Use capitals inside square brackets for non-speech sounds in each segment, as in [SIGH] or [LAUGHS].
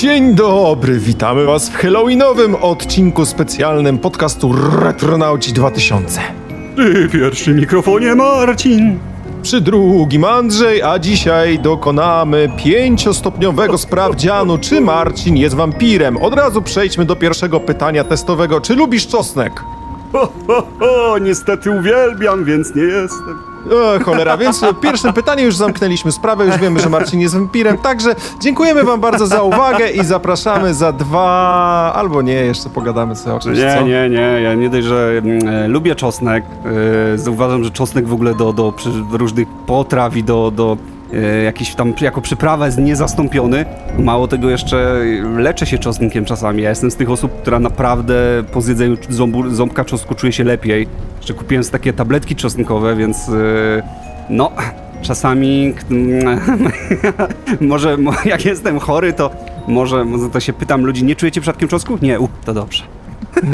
Dzień dobry, witamy Was w Halloweenowym odcinku specjalnym podcastu Retronauci 2000. Przy pierwszym mikrofonie Marcin. Przy drugim Andrzej, a dzisiaj dokonamy pięciostopniowego sprawdzianu, czy Marcin jest wampirem. Od razu przejdźmy do pierwszego pytania testowego. Czy lubisz czosnek? Ho, ho, ho, niestety uwielbiam, więc nie jestem. O, cholera, więc w pierwszym pytaniu już zamknęliśmy sprawę, już wiemy, że Marcin jest wampirem, także dziękujemy wam bardzo za uwagę i zapraszamy za dwa, albo nie, jeszcze pogadamy sobie o czymś, Nie, co? nie, nie, ja nie dość, że mm, e, lubię czosnek. E, zauważam, że czosnek w ogóle do, do przy, różnych potraw i do, do jakiś tam jako przyprawa jest niezastąpiony. Mało tego jeszcze leczę się czosnkiem czasami. Ja jestem z tych osób, która naprawdę po zjedzeniu ząbu, ząbka czosnku czuje się lepiej. Jeszcze kupiłem takie tabletki czosnkowe, więc e, no... Czasami [LAUGHS] może mo- jak jestem chory, to może, to się pytam ludzi, nie czujecie przypadkiem czosnku? Nie, u, to dobrze. [LAUGHS]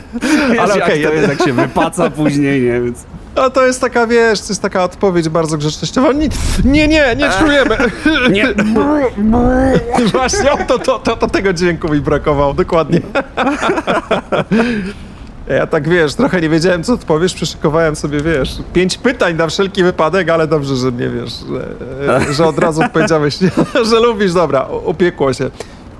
[LAUGHS] Ale okej, jak to ja- jest, jak się wypaca później, nie, więc... A to jest taka, wiesz, to jest taka odpowiedź bardzo grzecznościowa. Nie, nie, nie, [LAUGHS] nie czujemy. [LAUGHS] Nie, Właśnie, to, to, to, to tego dźwięku mi brakowało, dokładnie. [LAUGHS] Ja tak, wiesz, trochę nie wiedziałem, co odpowiesz, przyszykowałem sobie, wiesz, pięć pytań na wszelki wypadek, ale dobrze, że mnie, wiesz, że, że od razu odpowiedziałeś, że lubisz, dobra, upiekło się.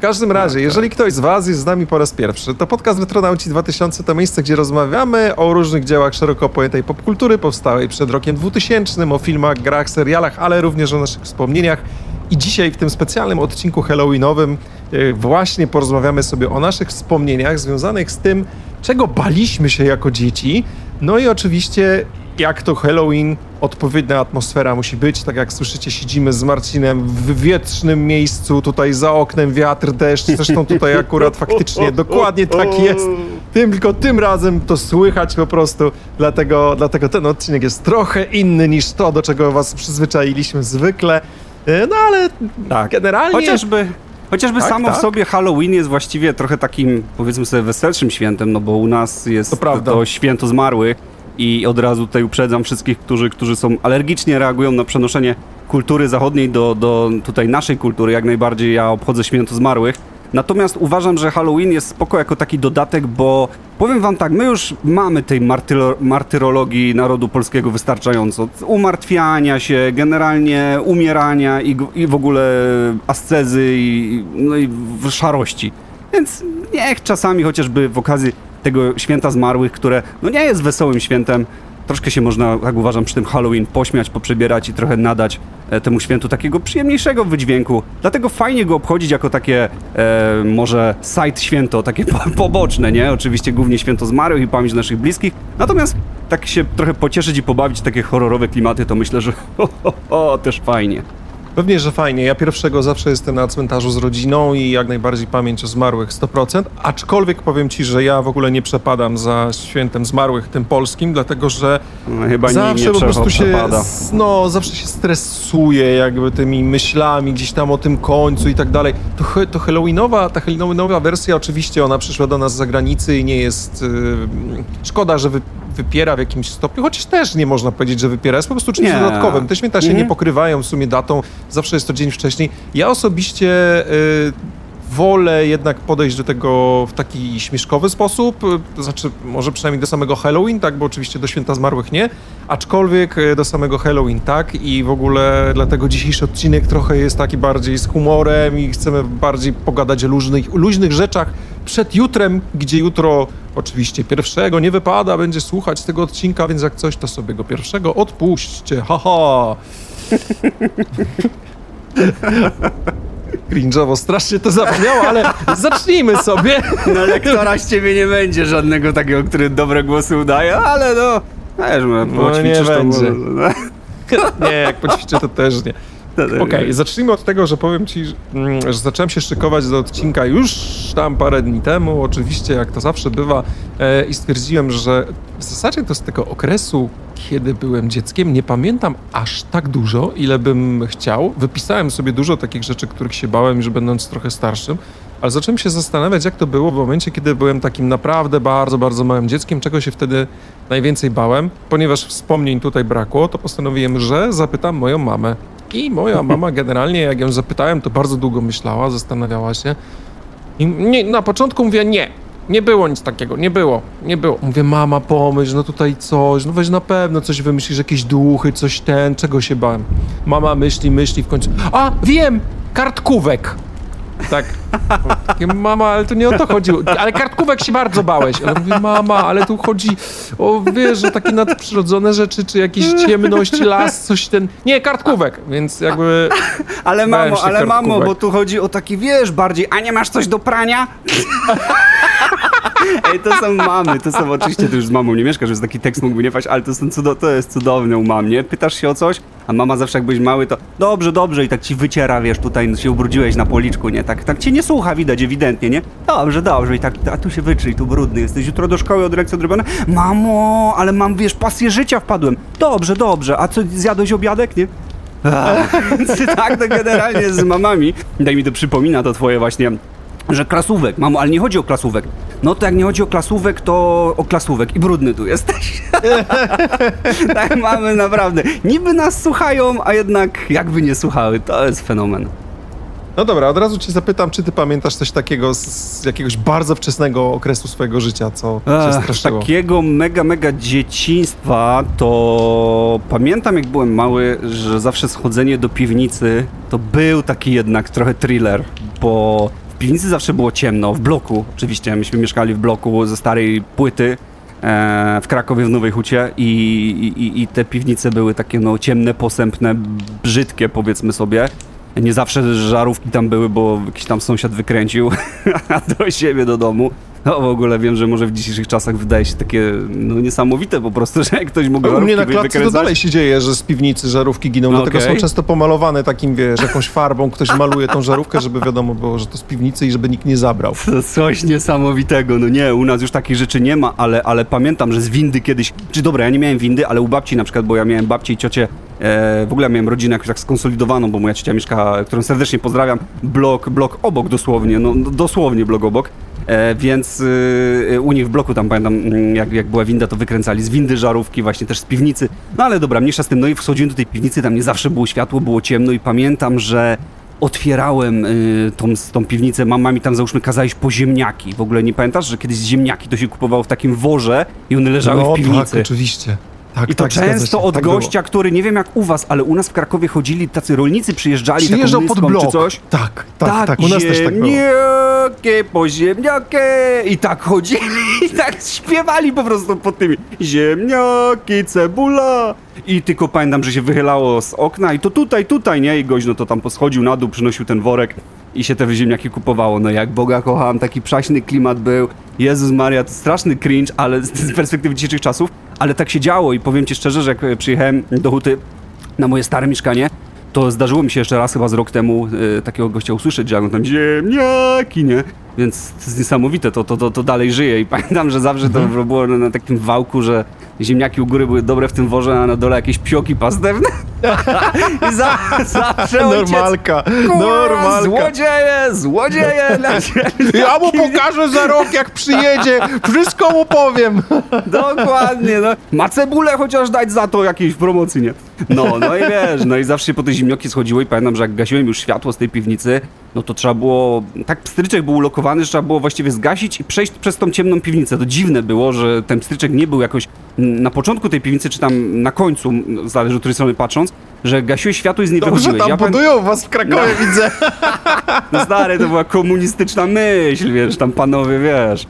W każdym razie, jeżeli ktoś z Was jest z nami po raz pierwszy, to podcast Retronauci 2000 to miejsce, gdzie rozmawiamy o różnych dziełach szeroko pojętej popkultury powstałej przed rokiem 2000, o filmach, grach, serialach, ale również o naszych wspomnieniach. I dzisiaj w tym specjalnym odcinku Halloweenowym e, właśnie porozmawiamy sobie o naszych wspomnieniach związanych z tym, czego baliśmy się jako dzieci. No i oczywiście, jak to Halloween, odpowiednia atmosfera musi być. Tak jak słyszycie, siedzimy z Marcinem w wietrznym miejscu, tutaj za oknem wiatr, deszcz. Zresztą tutaj akurat faktycznie dokładnie tak jest. Tym, tylko tym razem to słychać po prostu. Dlatego, dlatego ten odcinek jest trochę inny niż to, do czego was przyzwyczailiśmy zwykle. E, No ale tak. generalnie... Chociażby, chociażby Tak, samo tak. w sobie Halloween jest właściwie trochę takim, powiedzmy sobie, weselszym świętem, no bo u nas jest To to święto zmarłych i od razu tutaj uprzedzam wszystkich, którzy, którzy są alergicznie reagują na przenoszenie kultury zachodniej do, do tutaj naszej kultury. Jak najbardziej ja obchodzę święto zmarłych. Natomiast uważam, że Halloween jest spoko jako taki dodatek, bo powiem wam tak, my już mamy tej martyro, martyrologii narodu polskiego wystarczająco. Umartwiania się, generalnie umierania i, i w ogóle ascezy i, no i szarości. Więc niech czasami chociażby w okazji tego święta zmarłych, które no nie jest wesołym świętem, troszkę się można, jak uważam, przy tym Halloween pośmiać, poprzebierać i trochę nadać e, temu świętu takiego przyjemniejszego wydźwięku. Dlatego fajnie go obchodzić jako takie e, może side święto, takie [LAUGHS] po, poboczne, nie? Oczywiście głównie święto zmarłych i pamięć naszych bliskich. Natomiast tak się trochę pocieszyć i pobawić takie horrorowe klimaty, to myślę, że o, o, o, też fajnie. Pewnie, że fajnie. Ja pierwszego zawsze jestem na cmentarzu z rodziną i jak najbardziej pamięć o zmarłych 100%. Aczkolwiek powiem ci, że ja w ogóle nie przepadam za świętem zmarłych tym polskim, dlatego że No, chyba zawsze nie po prostu się, przepada. no, zawsze się stresuję jakby tymi myślami gdzieś tam o tym końcu i tak dalej. To, to Halloweenowa, ta Halloweenowa wersja oczywiście ona przyszła do nas z zagranicy i nie jest, yy, szkoda, że wy, wypiera w jakimś stopniu, chociaż też nie można powiedzieć, że wypiera, jest po prostu czymś Nie. dodatkowym. Te święta się Mhm. nie pokrywają w sumie datą, zawsze jest to dzień wcześniej. Ja osobiście y, wolę jednak podejść do tego w taki śmieszkowy sposób, y, to znaczy może przynajmniej do samego Halloween, tak, bo oczywiście do święta zmarłych nie, aczkolwiek y, do samego Halloween tak i w ogóle dlatego dzisiejszy odcinek trochę jest taki bardziej z humorem i chcemy bardziej pogadać o luźnych, luźnych rzeczach przed jutrem, gdzie jutro oczywiście pierwszego nie wypada, będzie słuchać tego odcinka, więc jak coś, to sobie go pierwszego odpuśćcie, haha. Cringe'owo strasznie to zabrzmiało, ale zacznijmy sobie. No lektora z ciebie nie będzie żadnego takiego, który dobre głosy udaje, ale no... Wiesz, no, No, nie to będzie. może, no. Nie, jak poćwiczę, to też nie. Okej, zacznijmy od tego, że powiem ci, że, mm, że zacząłem się szykować do odcinka już tam parę dni temu, oczywiście jak to zawsze bywa e, i stwierdziłem, że w zasadzie to z tego okresu, kiedy byłem dzieckiem, nie pamiętam aż tak dużo, ile bym chciał. Wypisałem sobie dużo takich rzeczy, których się bałem już będąc trochę starszym, ale zacząłem się zastanawiać, jak to było w momencie, kiedy byłem takim naprawdę bardzo, bardzo małym dzieckiem, czego się wtedy najwięcej bałem. Ponieważ wspomnień tutaj brakło, to postanowiłem, że zapytam moją mamę. I moja [LAUGHS] mama generalnie, jak ją zapytałem, to bardzo długo myślała, zastanawiała się. I nie, na początku mówię nie. Nie było nic takiego, nie było, nie było. Mówię, mama, pomyśl, no tutaj coś, no weź na pewno coś wymyślisz, jakieś duchy, coś ten, czego się bałem. Mama myśli, myśli w końcu, a wiem, kartkówek. Tak. Takie, mama, ale to nie o to chodziło. Ale kartkówek się bardzo bałeś. Ale mówię, mama, ale tu chodzi o, wiesz, o takie nadprzyrodzone rzeczy, czy jakieś [LAUGHS] ciemność, las, coś ten... Nie, kartkówek, więc jakby... Ale mamo, ale mamo, kartkówek. bo tu chodzi o taki, wiesz, bardziej, a nie masz coś do prania? [LAUGHS] Ej, to są mamy, to są oczywiście, ty już z mamą nie mieszkasz, więc taki tekst mógłby nie paść, ale to, są cudo, to jest cudowne u mam, nie? Pytasz się o coś, a mama zawsze jak byłeś mały, to dobrze, dobrze i tak ci wyciera, wiesz, tutaj się ubrudziłeś na policzku, nie? Tak, tak cię nie słucha, widać ewidentnie, nie? Dobrze, dobrze i tak, a tu się wytrzyj, tu brudny jesteś, jutro do szkoły od lekcji odrobione. Mamo, ale mam, wiesz, pasję życia wpadłem. Dobrze, dobrze, a co, zjadłeś obiadek, nie? [LAUGHS] Więc tak to generalnie z mamami. Daj mi to przypomina to twoje właśnie, że klasówek. Mamo, ale nie chodzi o klasówek. No to jak nie chodzi o klasówek, to o klasówek. I brudny tu jesteś. [LAUGHS] tak mamy naprawdę. Niby nas słuchają, a jednak jakby nie słuchały. To jest fenomen. No dobra, od razu cię zapytam, czy ty pamiętasz coś takiego z, z jakiegoś bardzo wczesnego okresu swojego życia, co cię Ech, straszyło? takiego mega, mega dzieciństwa to pamiętam jak byłem mały, że zawsze schodzenie do piwnicy to był taki jednak trochę thriller, bo piwnicy zawsze było ciemno, w bloku oczywiście, myśmy mieszkali w bloku ze starej płyty e, w Krakowie w Nowej Hucie i, i, i te piwnice były takie no ciemne, posępne, brzydkie powiedzmy sobie. Nie zawsze żarówki tam były, bo jakiś tam sąsiad wykręcił [LAUGHS] do siebie, do domu. No w ogóle wiem, że może w dzisiejszych czasach wydaje się takie no, niesamowite po prostu, że ktoś mógł u mnie na klatce to dalej się dzieje, że z piwnicy żarówki giną, No dlatego okej. są często pomalowane takim, wiesz, jakąś farbą, ktoś maluje tą żarówkę, żeby wiadomo było, że to z piwnicy i żeby nikt nie zabrał. To coś niesamowitego. No nie, u nas już takich rzeczy nie ma, ale, ale pamiętam, że z windy kiedyś. Czy dobra, ja nie miałem windy, ale u babci na przykład, bo ja miałem babci i ciocię. E, w ogóle miałem rodzinę jakoś tak skonsolidowaną, bo moja ciocia mieszka, którą serdecznie pozdrawiam, blok, blok obok dosłownie, no no, dosłownie blok obok. E, więc y, u nich w bloku tam pamiętam, mm, jak, jak była winda, to wykręcali z windy żarówki, właśnie też z piwnicy. No ale dobra, mniejsza z tym. No i wchodziłem do tej piwnicy, tam nie zawsze było światło, było ciemno i pamiętam, że otwierałem y, tą, tą piwnicę, mama mi tam załóżmy kazała iść po ziemniaki. W ogóle nie pamiętasz, że kiedyś ziemniaki to się kupowało w takim worze i one leżały no w piwnicy. tak, oczywiście. Tak, I to tak, często od tak gościa, który nie wiem jak u was, ale u nas w Krakowie chodzili tacy rolnicy, przyjeżdżali taką Przyjeżdżał pod miską blok. czy coś. Tak, tak, tak, u nas też tak było. po ziemniaki i tak chodzili [LAUGHS] i tak śpiewali po prostu pod tymi ziemniaki, cebula i tylko pamiętam, że się wychylało z okna i to tutaj, tutaj, nie? I gość no to tam poschodził na dół, przynosił ten worek i się te ziemniaki kupowało. No jak Boga kocham, taki przaśny klimat był. Jezus Maria, to straszny cringe, ale z- perspektywy dzisiejszych czasów, ale tak się działo i powiem ci szczerze, że jak e, przyjechałem do Huty na moje stare mieszkanie, to zdarzyło mi się jeszcze raz chyba z rok temu e, takiego gościa usłyszeć, że on tam ziemniaki, nie? Więc to jest niesamowite, to, to, to, to dalej żyje i [LAUGHS] pamiętam, że zawsze to było na, takim wałku, że ziemniaki u góry były dobre w tym worze, a na dole jakieś pioki pastewne. [LAUGHS] I za, zawsze ojciec... Normalka, Kurwa, normalka. Złodzieje, złodzieje! [LAUGHS] na ziemniaki. Ja mu pokażę za rok, jak przyjedzie, wszystko mu powiem. Dokładnie, no. Ma cebulę chociaż dać za to jakiejś promocji, nie? No, no i wiesz, no i zawsze się po te zimnioki schodziło i pamiętam, że jak gasiłem już światło z tej piwnicy, no to trzeba było, tak pstryczek był ulokowany, że trzeba było właściwie zgasić i przejść przez tą ciemną piwnicę. To dziwne było, że ten pstryczek nie był jakoś na początku tej piwnicy, czy tam na końcu, zależy od której strony patrząc, że gasiłeś światło i z niej Dobrze wychodziłeś. tam Ja budują was w Krakowie, widzę. [LAUGHS] no stary, to była komunistyczna myśl, wiesz, tam panowie, wiesz.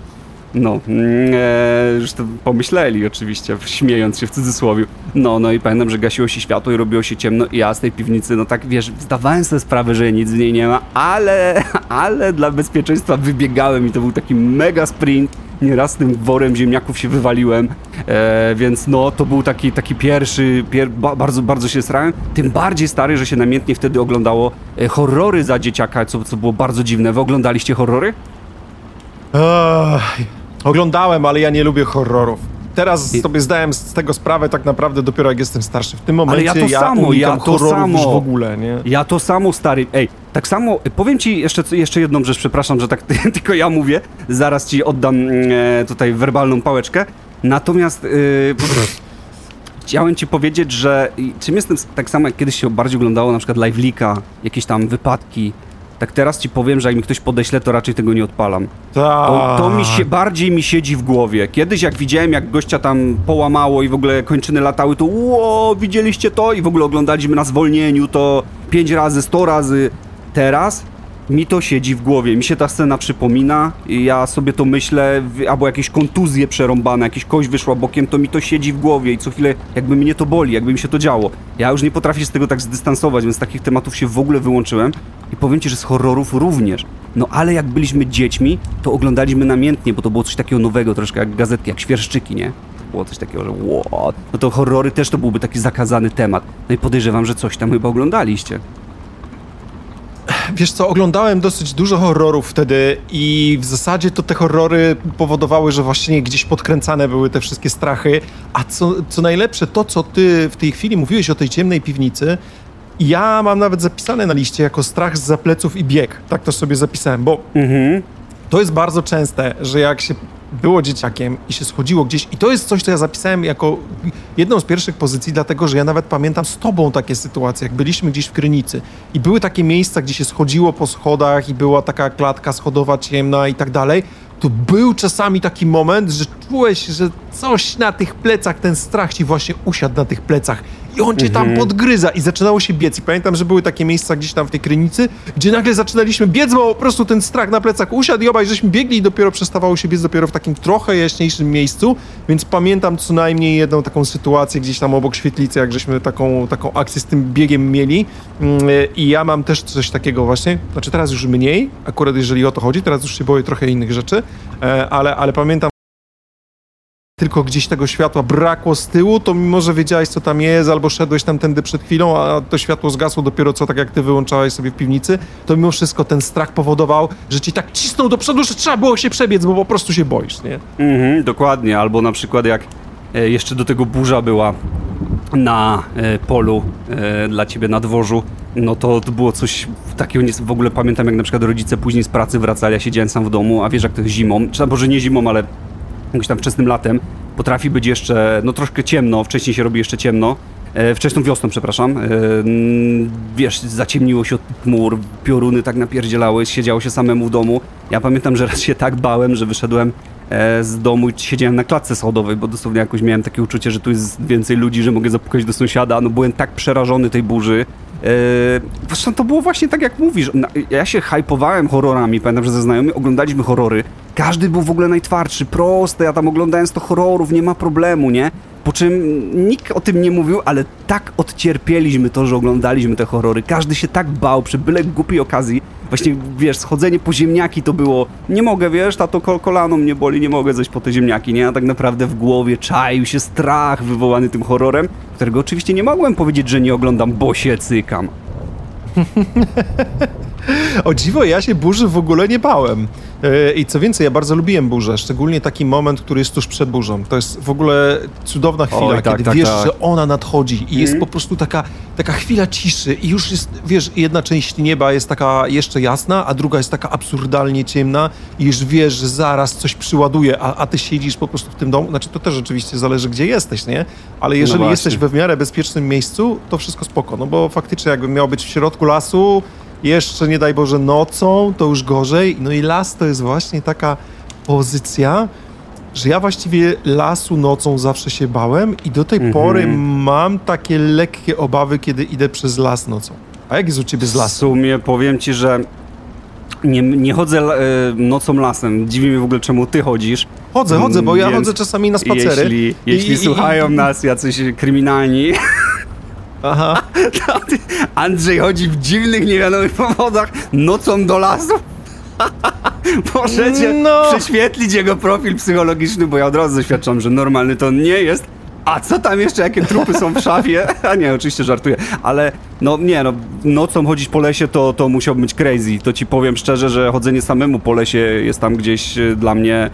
No, mm, e, już to pomyśleli oczywiście, śmiejąc się w cudzysłowie. No, no i pamiętam, że gasiło się światło i robiło się ciemno i ja z tej piwnicy, no tak, wiesz, zdawałem sobie sprawę, że nic w niej nie ma, ale, [LAUGHS] ale dla bezpieczeństwa wybiegałem i to był taki mega sprint. Nieraz tym worem ziemniaków się wywaliłem, e, więc no, to był taki, taki pierwszy, pier, ba, bardzo, bardzo się starałem. Tym bardziej stary, że się namiętnie wtedy oglądało e, horrory za dzieciaka, co, co było bardzo dziwne. Wy oglądaliście horrory? Ech, oglądałem, ale ja nie lubię horrorów. Teraz I- sobie zdałem z tego sprawę tak naprawdę dopiero jak jestem starszy. W tym Ale momencie ja to ja samo, ja to samo. w ogóle, nie? Ja to samo, stary. Ej, tak samo, powiem ci jeszcze, jeszcze jedną rzecz, przepraszam, że tak [LAUGHS] tylko ja mówię. Zaraz ci oddam e, tutaj werbalną pałeczkę. Natomiast e, [SNIFFS] chciałem ci powiedzieć, że czym jestem tak samo jak kiedyś się bardziej oglądało na przykład live leaka, jakieś tam wypadki, tak teraz ci powiem, że jak mi ktoś podeśle, to raczej tego nie odpalam. To, to mi się bardziej mi siedzi w głowie. Kiedyś jak widziałem, jak gościa tam połamało i w ogóle kończyny latały, to ło, widzieliście to? I w ogóle oglądaliśmy na zwolnieniu to 5 razy, 100 razy. Teraz mi to siedzi w głowie, mi się ta scena przypomina i ja sobie to myślę, albo jakieś kontuzje przerąbane, jakieś kość wyszła bokiem, to mi to siedzi w głowie i co chwilę jakby mnie to boli, jakby mi się to działo. Ja już nie potrafię się z tego tak zdystansować, więc takich tematów się w ogóle wyłączyłem i powiem ci, że z horrorów również. No ale jak byliśmy dziećmi, to oglądaliśmy namiętnie, bo to było coś takiego nowego, troszkę jak gazetki, jak świerszczyki, nie? Było coś takiego, że what? No to horrory też to byłby taki zakazany temat. No i podejrzewam, że coś tam chyba oglądaliście. Wiesz co, oglądałem dosyć dużo horrorów wtedy i w zasadzie to te horrory powodowały, że właśnie gdzieś podkręcane były te wszystkie strachy. A co, co najlepsze, to co ty w tej chwili mówiłeś o tej ciemnej piwnicy, ja mam nawet zapisane na liście jako strach z zapleców i bieg. Tak to sobie zapisałem, bo Mhm. to jest bardzo częste, że jak się było dzieciakiem i się schodziło gdzieś, i to jest coś, co ja zapisałem jako jedną z pierwszych pozycji, dlatego że ja nawet pamiętam z tobą takie sytuacje, jak byliśmy gdzieś w Krynicy. I były takie miejsca, gdzie się schodziło po schodach i była taka klatka schodowa ciemna i tak dalej, to był czasami taki moment, że czułeś, że coś na tych plecach, ten strach ci właśnie usiadł na tych plecach i on cię tam podgryza i zaczynało się biec. I pamiętam, że były takie miejsca gdzieś tam w tej krynicy, gdzie nagle zaczynaliśmy biec, bo po prostu ten strach na plecach usiadł i obaj żeśmy biegli i dopiero przestawało się biec dopiero w takim trochę jaśniejszym miejscu, więc pamiętam co najmniej jedną taką sytuację gdzieś tam obok świetlicy, jak żeśmy taką, taką akcję z tym biegiem mieli. Mm, i ja mam też coś takiego właśnie, znaczy teraz już mniej, akurat jeżeli o to chodzi, teraz już się boję trochę innych rzeczy, e, ale, ale pamiętam tylko gdzieś tego światła brakło z tyłu, to mimo, że wiedziałeś, co tam jest, albo szedłeś tam tędy przed chwilą, a to światło zgasło dopiero co, tak jak ty wyłączałeś sobie w piwnicy, to mimo wszystko ten strach powodował, że ci tak cisnął do przodu, że trzeba było się przebiec, bo po prostu się boisz, nie? Mhm, dokładnie. Albo na przykład jak e, jeszcze do tego burza była na e, polu e, dla ciebie na dworzu, no to, to było coś takiego, nie, w ogóle pamiętam jak na przykład rodzice później z pracy wracali, ja siedziałem sam w domu, a wiesz jak to jest zimą, czy może nie zimą, ale jakimś tam wczesnym latem, potrafi być jeszcze, no troszkę ciemno, wcześniej się robi jeszcze ciemno, e, wczesną wiosną, przepraszam, e, wiesz, zaciemniło się od chmur, pioruny tak napierdzielały, siedziało się samemu w domu. Ja pamiętam, że raz się tak bałem, że wyszedłem e, z domu i siedziałem na klatce schodowej, bo dosłownie jakoś miałem takie uczucie, że tu jest więcej ludzi, że mogę zapukać do sąsiada, no byłem tak przerażony tej burzy. E, Zresztą to było właśnie tak jak mówisz. Ja się hypowałem horrorami, pamiętam, że ze znajomymi oglądaliśmy horrory. Każdy był w ogóle najtwardszy, proste, ja tam oglądałem 100 horrorów, nie ma problemu, nie? Po czym nikt o tym nie mówił, ale tak odcierpieliśmy to, że oglądaliśmy te horrory. Każdy się tak bał przy byle głupiej okazji. Właśnie, wiesz, schodzenie po ziemniaki to było, nie mogę, wiesz, tato ko- kolano mnie boli, nie mogę zejść po te ziemniaki, nie? A tak naprawdę w głowie czaił się strach wywołany tym horrorem, którego oczywiście nie mogłem powiedzieć, że nie oglądam, bo się cykam. [LAUGHS] [LAUGHS] O dziwo, ja się burzy w ogóle nie bałem. E, I co więcej, ja bardzo lubiłem burzę, szczególnie taki moment, który jest tuż przed burzą. To jest w ogóle cudowna chwila, Oj, tak, kiedy tak, wiesz, tak. że ona nadchodzi i jest po prostu taka, taka chwila ciszy i już jest, wiesz, jedna część nieba jest taka jeszcze jasna, a druga jest taka absurdalnie ciemna i już wiesz, że zaraz coś przyładuje, a, a ty siedzisz po prostu w tym domu. Znaczy, to też oczywiście zależy, gdzie jesteś, nie? Ale jeżeli właśnie. jesteś we w miarę bezpiecznym miejscu, to wszystko spoko, no bo faktycznie jakbym miał być w środku lasu, jeszcze nie daj Boże nocą, to już gorzej. No i las to jest właśnie taka pozycja, że ja właściwie lasu nocą zawsze się bałem i do tej Mhm. pory mam takie lekkie obawy, kiedy idę przez las nocą. A jak jest u ciebie z W lasu? sumie powiem ci, że nie, nie chodzę e, nocą lasem. Dziwi mnie w ogóle, czemu ty chodzisz. Chodzę, chodzę, bo ja Więc chodzę czasami na spacery. Jeśli, I- jeśli i- i- słuchają nas jacyś kryminalni, Aha. [LAUGHS] Andrzej chodzi w dziwnych, niewiadomych powodach nocą do lasu. [LAUGHS] Możecie No. prześwietlić jego profil psychologiczny, bo ja od razu zaświadczam, że normalny to nie jest. A co tam jeszcze, jakie trupy są w szafie? [LAUGHS] A nie, oczywiście żartuję, ale no nie, no nocą chodzić po lesie to, to musiałbym być crazy. To ci powiem szczerze, że chodzenie samemu po lesie jest tam gdzieś e, dla mnie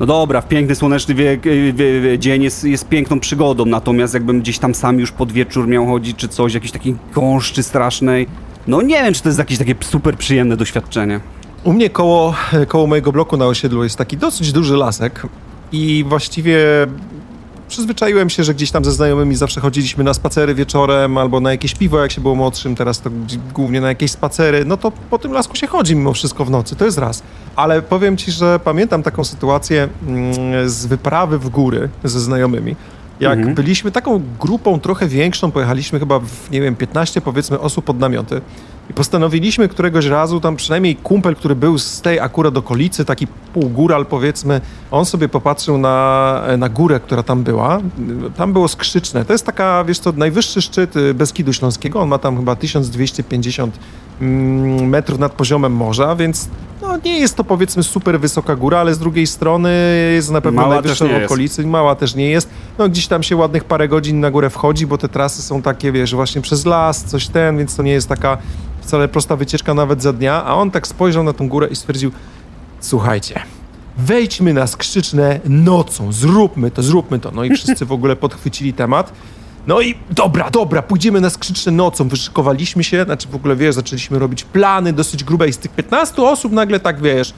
no dobra, w piękny, słoneczny wie, wie, dzień jest, jest piękną przygodą, natomiast jakbym gdzieś tam sam już pod wieczór miał chodzić, czy coś, jakiejś takiej gąszczy strasznej, no nie wiem, czy to jest jakieś takie super przyjemne doświadczenie. U mnie koło, koło mojego bloku na osiedlu jest taki dosyć duży lasek i właściwie przyzwyczaiłem się, że gdzieś tam ze znajomymi zawsze chodziliśmy na spacery wieczorem albo na jakieś piwo, jak się było młodszym, teraz to głównie na jakieś spacery, no to po tym lasku się chodzi mimo wszystko w nocy, to jest raz. Ale powiem ci, że pamiętam taką sytuację mm, z wyprawy w góry ze znajomymi. Jak Mhm. byliśmy taką grupą trochę większą, pojechaliśmy chyba w, nie wiem, 15 powiedzmy osób pod namioty i postanowiliśmy któregoś razu, tam przynajmniej kumpel, który był z tej akurat okolicy, taki półgóral powiedzmy, on sobie popatrzył na, na górę, która tam była. Tam było skrzyczne. To jest taka, wiesz co, najwyższy szczyt y, Beskidu Śląskiego, on ma tam chyba 1250 mm, metrów nad poziomem morza, więc no, nie jest to powiedzmy super wysoka góra, ale z drugiej strony jest na pewno Mała najwyższa w jest. okolicy, mała też nie jest. No gdzieś tam się ładnych parę godzin na górę wchodzi, bo te trasy są takie, wiesz, właśnie przez las, coś ten, więc to nie jest taka wcale prosta wycieczka nawet za dnia, a on tak spojrzał na tą górę i stwierdził, słuchajcie, wejdźmy na skrzyczne nocą, zróbmy to, zróbmy to. No i wszyscy w ogóle podchwycili temat. No i dobra, dobra, pójdziemy na skrzyczne nocą. Wyszykowaliśmy się, znaczy w ogóle wiesz, zaczęliśmy robić plany dosyć grube i z tych 15 osób nagle tak wiesz.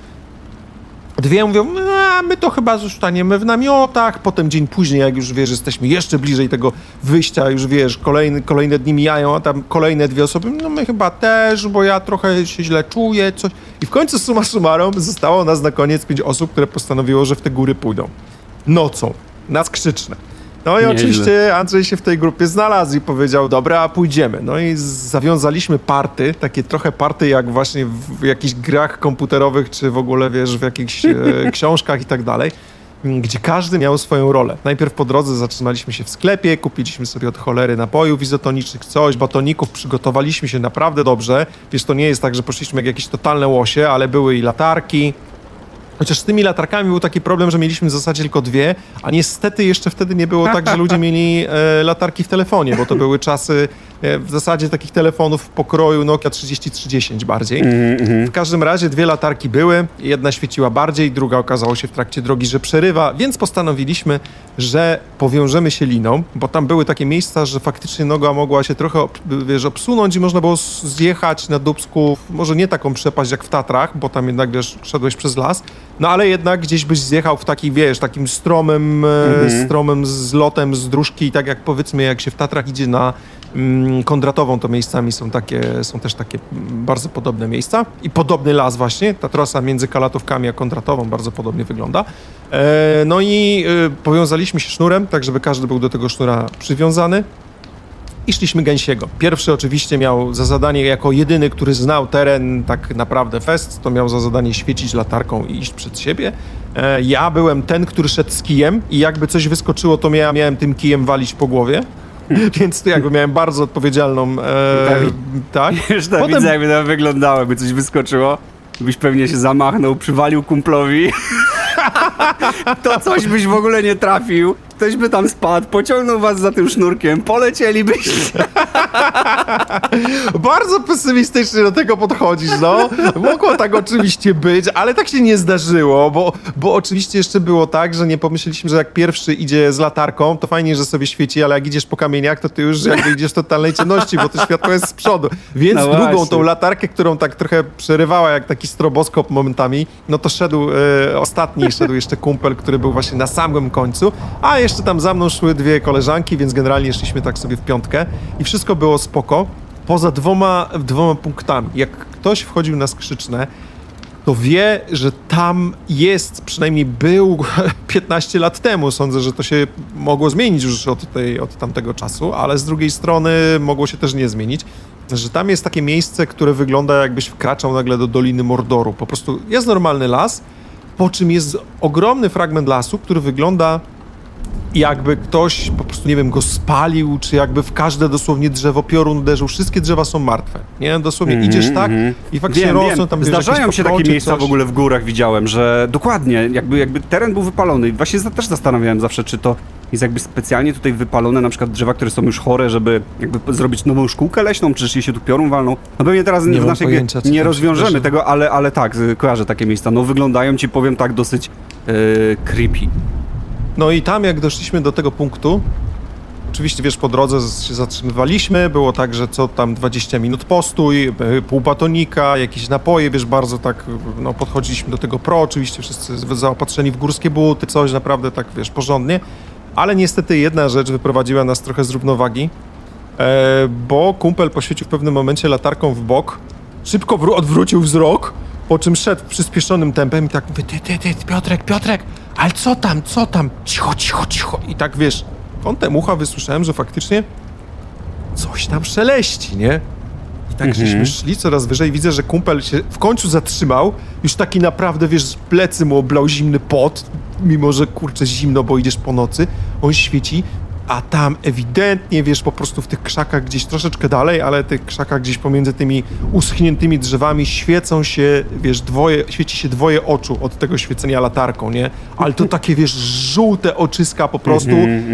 Dwie mówią, a my to chyba zostaniemy w namiotach. Potem dzień później, jak już wiesz, jesteśmy jeszcze bliżej tego wyjścia, już wiesz, kolejny, kolejne dni mijają, a tam kolejne dwie osoby, no my chyba też, bo ja trochę się źle czuję, coś. I w końcu summa summarum zostało nas na koniec pięć osób, które postanowiło, że w te góry pójdą. Nocą, na skrzyczne. No i oczywiście Andrzej się w tej grupie znalazł i powiedział, dobra, pójdziemy. No i zawiązaliśmy party, takie trochę party jak właśnie w jakichś grach komputerowych, czy w ogóle, wiesz, w jakichś e, [LAUGHS] książkach i tak dalej, gdzie każdy miał swoją rolę. Najpierw po drodze zatrzymaliśmy się w sklepie, kupiliśmy sobie od cholery napojów izotonicznych, coś, batoników, przygotowaliśmy się naprawdę dobrze. Wiesz, to nie jest tak, że poszliśmy jak jakieś totalne łosie, ale były i latarki, Chociaż z tymi latarkami był taki problem, że mieliśmy w zasadzie tylko dwie, a niestety jeszcze wtedy nie było tak, że ludzie [LAUGHS] mieli e, latarki w telefonie, bo to były czasy e, w zasadzie takich telefonów w pokroju Nokia 3310 bardziej. W każdym razie dwie latarki były, jedna świeciła bardziej, druga okazało się w trakcie drogi, że przerywa, więc postanowiliśmy, że powiążemy się liną, bo tam były takie miejsca, że faktycznie noga mogła się trochę wiesz, obsunąć i można było zjechać na Dubsku, może nie taką przepaść jak w Tatrach, bo tam jednak, wiesz, szedłeś przez las, no ale jednak gdzieś byś zjechał w taki, wiesz, takim stromym, e, stromym zlotem z dróżki, tak jak powiedzmy, jak się w Tatrach idzie na mm, Kondratową, to miejscami są takie, są też takie bardzo podobne miejsca. I podobny las właśnie, ta trasa między Kalatówkami a Kondratową bardzo podobnie wygląda. E, no i e, powiązaliśmy się sznurem, tak żeby każdy był do tego sznura przywiązany i szliśmy gęsiego. Pierwszy oczywiście miał za zadanie, jako jedyny, który znał teren tak naprawdę fest, to miał za zadanie świecić latarką i iść przed siebie. E, ja byłem ten, który szedł z kijem i jakby coś wyskoczyło, to ja miałem tym kijem walić po głowie. [LAUGHS] Więc to jakby miałem bardzo odpowiedzialną... E, Dawid. tak. [LAUGHS] Już to Potem- widzę, jakby to wyglądało, jakby coś wyskoczyło. Byś pewnie się zamachnął, przywalił kumplowi. [LAUGHS] to coś byś w ogóle nie trafił. Ktoś by tam spadł, pociągnął was za tym sznurkiem, polecielibyście. [LAUGHS] Bardzo pesymistycznie do tego podchodzisz, no. Mogło tak oczywiście być, ale tak się nie zdarzyło, bo, bo oczywiście jeszcze było tak, że nie pomyśleliśmy, że jak pierwszy idzie z latarką, to fajnie, że sobie świeci, ale jak idziesz po kamieniach, to ty już jakby idziesz w totalnej ciemności, bo to światło jest z przodu. Więc No drugą właśnie. tą latarkę, którą tak trochę przerywała jak taki stroboskop momentami, no to szedł e, ostatni, szedł jeszcze kumpel, który był właśnie na samym końcu, a jeszcze tam za mną szły dwie koleżanki, więc generalnie szliśmy tak sobie w piątkę i wszystko było spoko. Poza dwoma, dwoma punktami. Jak ktoś wchodził na skrzyczne, to wie, że tam jest, przynajmniej był [LAUGHS] 15 lat temu. Sądzę, że to się mogło zmienić już od, tej, od tamtego czasu, ale z drugiej strony mogło się też nie zmienić, że tam jest takie miejsce, które wygląda jakbyś wkraczał nagle do Doliny Mordoru. Po prostu jest normalny las, po czym jest ogromny fragment lasu, który wygląda jakby ktoś po prostu, nie wiem, go spalił, czy jakby w każde dosłownie drzewo piorun uderzył. Wszystkie drzewa są martwe, nie? Dosłownie Mhm, idziesz tak mhm. i faktycznie Wiem, rosną wiem. tam Zdarzają się takie miejsca w ogóle w górach, widziałem, że dokładnie, jakby, jakby teren był wypalony. I Właśnie też zastanawiałem zawsze, czy to jest jakby specjalnie tutaj wypalone, na przykład drzewa, które są już chore, żeby jakby zrobić nową szkółkę leśną, czy jeśli się tu piorun walną. No pewnie teraz Nie w naszej pojęcia, nie rozwiążemy tego, ale, ale tak, kojarzę takie miejsca. No wyglądają ci, powiem tak, dosyć yy, creepy. No i tam jak doszliśmy do tego punktu, oczywiście wiesz, po drodze się zatrzymywaliśmy, było tak, że co tam 20 minut postój, e, pół batonika, jakieś napoje, wiesz, bardzo tak, no podchodziliśmy do tego pro, oczywiście wszyscy zaopatrzeni w górskie buty, coś naprawdę tak, wiesz, porządnie. Ale niestety jedna rzecz wyprowadziła nas trochę z równowagi, e, bo kumpel poświecił w pewnym momencie latarką w bok, szybko wró- odwrócił wzrok, po czym szedł przyspieszonym tempem i tak mówi, ty, ty, ty, Piotrek, Piotrek, ale co tam, co tam, cicho, cicho, cicho. I tak wiesz, kątem ucha wysłyszałem, że faktycznie coś tam szeleści, nie? I tak żeśmy szli coraz wyżej, widzę, że kumpel się w końcu zatrzymał, już taki naprawdę, wiesz, plecy mu oblał zimny pot, mimo że, kurczę, zimno, bo idziesz po nocy, on świeci, a tam ewidentnie, wiesz, po prostu w tych krzakach gdzieś troszeczkę dalej, ale tych krzakach gdzieś pomiędzy tymi uschniętymi drzewami świecą się, wiesz, dwoje, świeci się dwoje oczu od tego świecenia latarką, nie? Ale to takie, wiesz, żółte oczyska po prostu,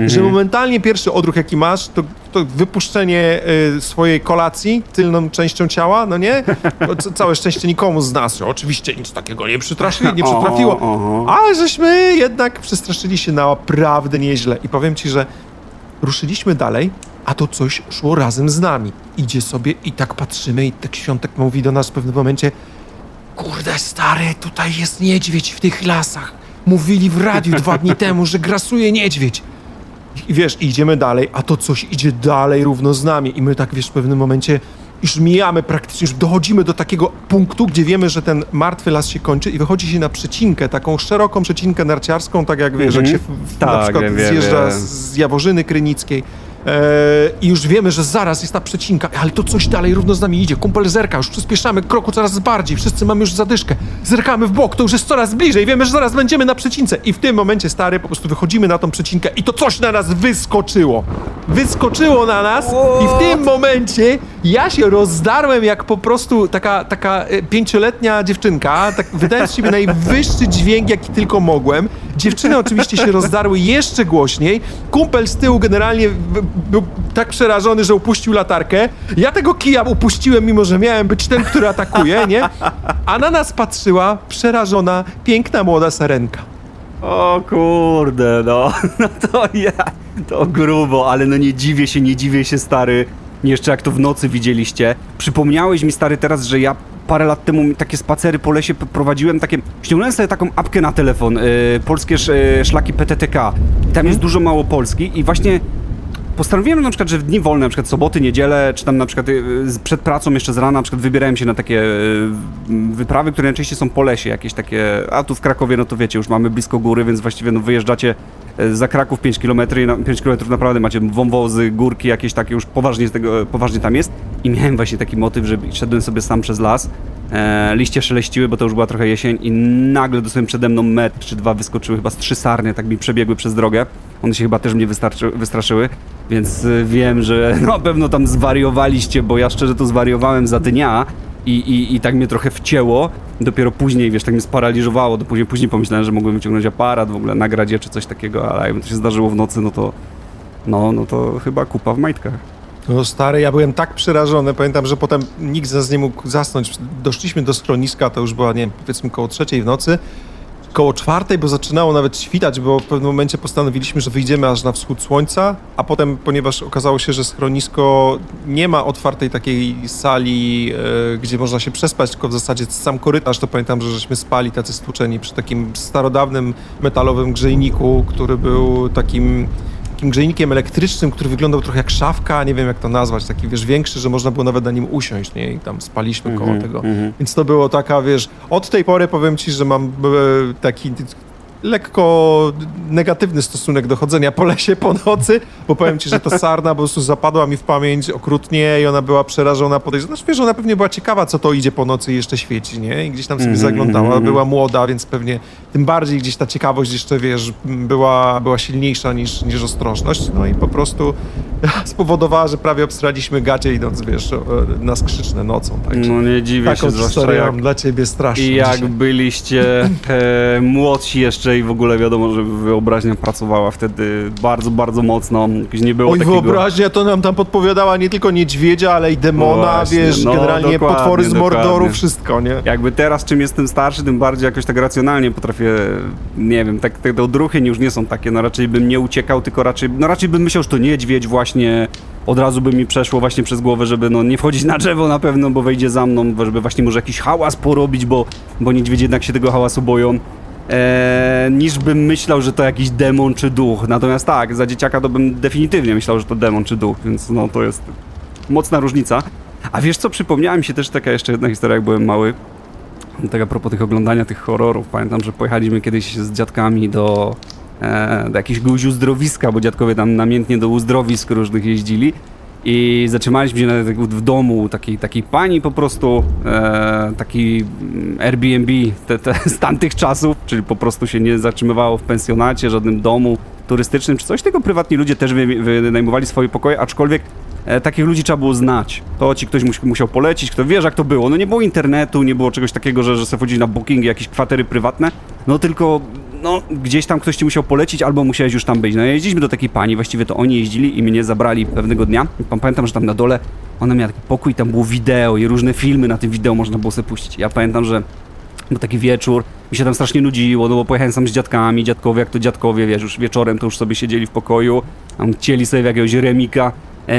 że momentalnie pierwszy odruch, jaki masz, to, to wypuszczenie y, swojej kolacji tylną częścią ciała, no nie? C- Całe szczęście nikomu z nas, oczywiście nic takiego nie przytrafi, nie [LAUGHS] przytrafiło, ale żeśmy jednak przestraszyli się naprawdę nieźle i powiem ci, że ruszyliśmy dalej, a to coś szło razem z nami. Idzie sobie i tak patrzymy i tak świątek mówi do nas w pewnym momencie Kurde stary, tutaj jest niedźwiedź w tych lasach. Mówili w radiu dwa dni [LAUGHS] temu, że grasuje niedźwiedź. I wiesz, idziemy dalej, a to coś idzie dalej równo z nami. I my tak, wiesz, w pewnym momencie już mijamy praktycznie, już dochodzimy do takiego punktu, gdzie wiemy, że ten martwy las się kończy i wychodzi się na przecinkę, taką szeroką przecinkę narciarską, tak jak wiesz, Mhm. jak się w, w, na Tak, przykład wiem, zjeżdża wiem. z Jaworzyny Krynickiej. E, I już wiemy, że zaraz jest ta przecinka, ale to coś dalej równo z nami idzie. Kumpel zerka, już przyspieszamy kroku coraz bardziej, wszyscy mamy już zadyszkę. Zerkamy w bok, to już jest coraz bliżej, wiemy, że zaraz będziemy na przecince. I w tym momencie, stary, po prostu wychodzimy na tą przecinkę i to coś na nas wyskoczyło. Wyskoczyło na nas i w tym momencie ja się rozdarłem jak po prostu taka, taka e, pięcioletnia dziewczynka, tak wydając siebie najwyższy dźwięk, jaki tylko mogłem. Dziewczyny oczywiście się rozdarły jeszcze głośniej. Kumpel z tyłu generalnie był tak przerażony, że upuścił latarkę. Ja tego kija upuściłem, mimo że miałem być ten, który atakuje, nie? A na nas patrzyła przerażona, piękna młoda sarenka. O kurde, no. [LAUGHS] No to ja, to grubo, ale no nie dziwię się, nie dziwię się, stary. Jeszcze jak to w nocy widzieliście. Przypomniałeś mi, stary, teraz, że ja parę lat temu takie spacery po lesie prowadziłem, takie, ściągnąłem sobie taką apkę na telefon, y, polskie sz, y, szlaki PTTK. I tam jest dużo mało Polski i właśnie postanowiłem na przykład, że w dni wolne, na przykład soboty, niedzielę, czy tam na przykład y, przed pracą jeszcze z rana, na przykład wybierałem się na takie wyprawy, które najczęściej są po lesie, jakieś takie, a tu w Krakowie, no to wiecie, już mamy blisko góry, więc właściwie no wyjeżdżacie za Kraków 5 km i na 5 km naprawdę macie wąwozy, górki jakieś takie, już poważnie tego, poważnie tam jest. I miałem właśnie taki motyw, że szedłem sobie sam przez las, e, liście szeleściły, bo to już była trochę jesień i nagle dosłownie przede mną metr czy dwa wyskoczyły, chyba z trzy sarnie, tak mi przebiegły przez drogę, one się chyba też mnie wystraszyły, więc y, wiem, że [LAUGHS] na pewno tam zwariowaliście, bo ja szczerze to zwariowałem za dnia i, i, i tak mnie trochę wcięło. Dopiero później, wiesz, tak mnie sparaliżowało, to później, później pomyślałem, że mogłem wyciągnąć aparat, w ogóle nagrać je czy coś takiego, ale jakby to się zdarzyło w nocy, no to no, no to chyba kupa w majtkach. No stary, ja byłem tak przerażony, pamiętam, że potem nikt z nas nie mógł zasnąć. Doszliśmy do schroniska, to już była, nie wiem, powiedzmy koło trzeciej w nocy, koło czwartej, bo zaczynało nawet świtać, bo w pewnym momencie postanowiliśmy, że wyjdziemy aż na wschód słońca, a potem, ponieważ okazało się, że schronisko nie ma otwartej takiej sali, e, gdzie można się przespać, tylko w zasadzie sam korytarz, to pamiętam, że żeśmy spali tacy stłuczeni przy takim starodawnym metalowym grzejniku, który był takim takim grzejnikiem elektrycznym, który wyglądał trochę jak szafka, nie wiem jak to nazwać, taki wiesz, większy, że można było nawet na nim usiąść, nie? I tam spaliśmy koło Mhm, tego. mhm. Więc to było taka, wiesz, od tej pory powiem ci, że mam e, taki lekko negatywny stosunek do chodzenia po lesie po nocy, bo powiem ci, że ta sarna po prostu zapadła mi w pamięć okrutnie i ona była przerażona, podejrzana. Znaczy, wiesz, ona pewnie była ciekawa, co to idzie po nocy i jeszcze świeci, nie? I gdzieś tam sobie Mhm, zaglądała, mhm, była młoda, więc pewnie tym bardziej gdzieś ta ciekawość jeszcze, wiesz, była, była silniejsza niż, niż ostrożność. No i po prostu [LAUGHS] spowodowała, że prawie obstraliśmy gacie idąc, wiesz, na skrzyczne nocą. Także No nie dziwię taką się, zwłaszcza jak dla ciebie straszną I jak dzisiaj. byliście e, młodsi jeszcze i w ogóle wiadomo, że wyobraźnia pracowała wtedy bardzo, bardzo mocno. Jakoś nie było Oj, takiego... wyobraźnia to nam tam podpowiadała nie tylko niedźwiedzia, ale i demona, Właśnie, wiesz, no, generalnie potwory z Mordoru, dokładnie. wszystko, nie? Jakby teraz, czym jestem starszy, tym bardziej jakoś tak racjonalnie potrafię, nie wiem, tak te odruchy już nie są takie, no raczej bym nie uciekał, tylko raczej, no raczej bym myślał, że to niedźwiedź właśnie, od razu by mi przeszło właśnie przez głowę, żeby no nie wchodzić na drzewo na pewno, bo wejdzie za mną, żeby właśnie może jakiś hałas porobić, bo, bo niedźwiedzie jednak się tego hałasu boją. E, niż bym myślał, że to jakiś demon czy duch. Natomiast tak, za dzieciaka to bym definitywnie myślał, że to demon czy duch, więc no to jest mocna różnica. A wiesz co, przypomniała mi się też taka jeszcze jedna historia, jak byłem mały. Tak a propos tych oglądania tych horrorów. Pamiętam, że pojechaliśmy kiedyś z dziadkami do, e, do jakiegoś uzdrowiska, bo dziadkowie tam namiętnie do uzdrowisk różnych jeździli. I zatrzymaliśmy się w domu takiej, takiej pani po prostu, e, taki mm, Airbnb te, te, [LAUGHS] z tamtych czasów, czyli po prostu się nie zatrzymywało w pensjonacie, żadnym domu turystycznym czy coś, tylko prywatni ludzie też wy, wynajmowali swoje pokoje, aczkolwiek e, takich ludzi trzeba było znać. To ci ktoś mus, musiał polecić, kto wiesz jak to było. No nie było internetu, nie było czegoś takiego, że, że sobie wchodzić na booking, jakieś kwatery prywatne, no tylko no, gdzieś tam ktoś ci musiał polecić, albo musiałeś już tam być. No jeździliśmy do takiej pani, właściwie to oni jeździli i mnie zabrali pewnego dnia. Pamiętam, że tam na dole ona miała taki pokój, tam było wideo i różne filmy na tym wideo można było sobie puścić. Ja pamiętam, że był taki wieczór, mi się tam strasznie nudziło, no bo pojechałem sam z dziadkami, dziadkowie, jak to dziadkowie, wiesz, już wieczorem to już sobie siedzieli w pokoju, tam chcieli sobie jakiegoś remika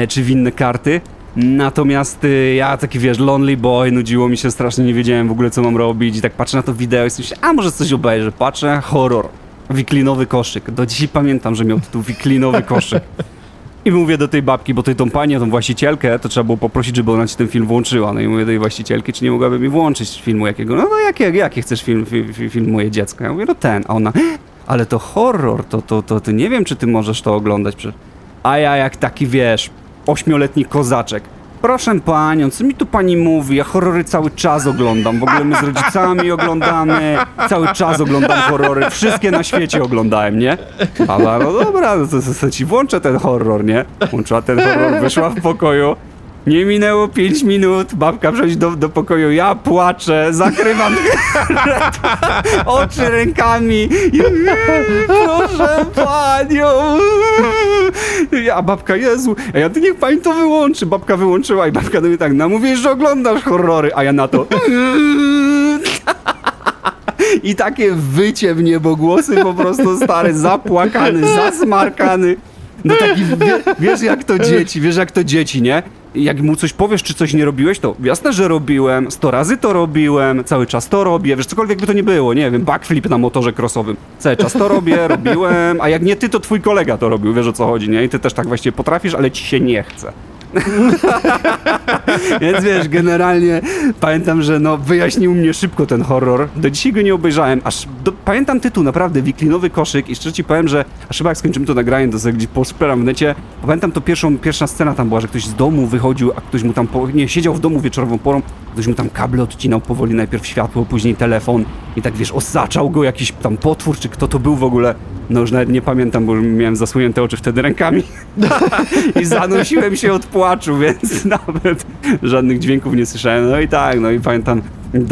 czy w inne karty. Natomiast y, ja taki wiesz, lonely boy, nudziło mi się strasznie, nie wiedziałem w ogóle co mam robić i tak patrzę na to wideo i myślę, a może coś obejrzę, patrzę, horror, wiklinowy koszyk. Do dzisiaj pamiętam, że miał tytuł wiklinowy koszyk. I mówię do tej babki, bo tej tą panię, tą właścicielkę, to trzeba było poprosić, żeby ona ci ten film włączyła. No i mówię do tej właścicielki, czy nie mogłaby mi włączyć filmu jakiego. No, no jakie, jakie chcesz film, fi, film moje dziecko? Ja mówię, no ten. A ona, ale to horror, to, to, to ty nie wiem, czy ty możesz to oglądać. A ja jak taki, wiesz, ośmioletni kozaczek. Proszę panią, co mi tu pani mówi? Ja horrory cały czas oglądam. W ogóle my z rodzicami oglądamy. Cały czas oglądam horrory. Wszystkie na świecie oglądałem, nie? Baba, no dobra, no to, to, to ci włączę ten horror, nie? Włączyła ten horror, wyszła w pokoju. Nie minęło 5 minut, babka przychodzi do, do pokoju, ja płaczę, zakrywam [LAUGHS] oczy rękami proszę panią. A babka, Jezu, a ja to niech pani to wyłączy. Babka wyłączyła i babka do mnie tak, no mówisz, że oglądasz horrory, a ja na to... [LAUGHS] I takie wycie w niebogłosy po prostu stary, zapłakany, zasmarkany. No taki, wie, wiesz jak to dzieci, wiesz jak to dzieci, nie? Jak mu coś powiesz, czy coś nie robiłeś, to jasne, że robiłem, sto razy to robiłem, cały czas to robię, wiesz, cokolwiek by to nie było, nie wiem, backflip na motorze crossowym. Cały czas to robię, [LAUGHS] robiłem, a jak nie ty, to twój kolega to robił, wiesz o co chodzi, nie? I ty też tak właściwie potrafisz, ale ci się nie chce. [LAUGHS] Więc wiesz, generalnie pamiętam, że no wyjaśnił mnie szybko ten horror. Do dzisiaj go nie obejrzałem, aż do, pamiętam tytuł, naprawdę, wiklinowy koszyk i szczerze ci powiem, że aż chyba jak skończymy to nagranie, to sobie gdzieś posperam w necie. Pamiętam to pierwszą, pierwsza scena tam była, że ktoś z domu wychodził, a ktoś mu tam, po, nie, siedział w domu wieczorową porą, ktoś mu tam kable odcinał powoli, najpierw światło, później telefon i tak wiesz, osaczał go jakiś tam potwór, czy kto to był w ogóle. No już nawet nie pamiętam, bo miałem zasłonięte oczy wtedy rękami [LAUGHS] i zanosiłem się od płaczu, więc [LAUGHS] nawet żadnych dźwięków nie słyszałem. No i tak, no i pamiętam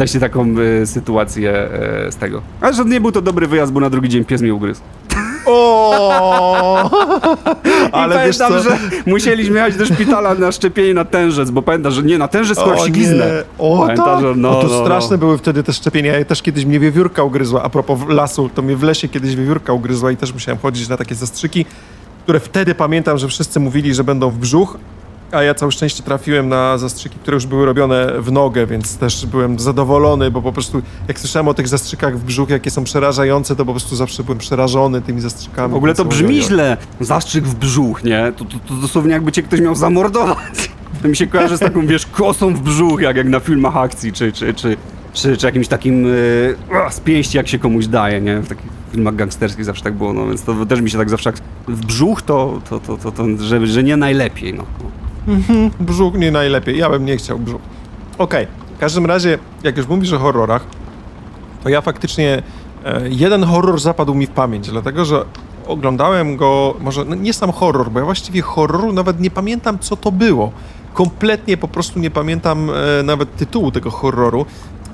się taką y, sytuację y, z tego. Ale że nie był to dobry wyjazd, bo na drugi dzień pies mi ugryzł. [LAUGHS] O! [LAUGHS] Ale I pamiętam, że musieliśmy jechać do szpitala na szczepienie na tężec, bo pamiętam, że nie, na tężec skoro śliznę. O, pamiętam, tak. że no, o, to no, straszne no. były wtedy te szczepienia. Ja też kiedyś mnie wiewiórka ugryzła, a propos lasu, to mnie w lesie kiedyś wiewiórka ugryzła i też musiałem chodzić na takie zastrzyki, które wtedy pamiętam, że wszyscy mówili, że będą w brzuch, a ja całe szczęście trafiłem na zastrzyki, które już były robione w nogę, więc też byłem zadowolony, bo po prostu jak słyszałem o tych zastrzykach w brzuch, jakie są przerażające, to po prostu zawsze byłem przerażony tymi zastrzykami. W ogóle to brzmi źle. Zastrzyk w brzuch, nie? To, to, to dosłownie jakby cię ktoś miał zamordować. To mi się kojarzy z taką, wiesz, kosą w brzuch, jak, jak na filmach akcji, czy, czy, czy, czy, czy jakimś takim yy, z pięści, jak się komuś daje, nie? W takich filmach gangsterskich zawsze tak było, no więc to też mi się tak zawsze... W brzuch to, to, to, to, to że, że nie najlepiej, no. Mhm, brzuch nie najlepiej. Ja bym nie chciał brzuch. Okej, okay. w każdym razie, jak już mówisz o horrorach, to ja faktycznie e, jeden horror zapadł mi w pamięć, dlatego że oglądałem go, może no nie sam horror, bo ja właściwie horroru nawet nie pamiętam, co to było. Kompletnie po prostu nie pamiętam e, nawet tytułu tego horroru.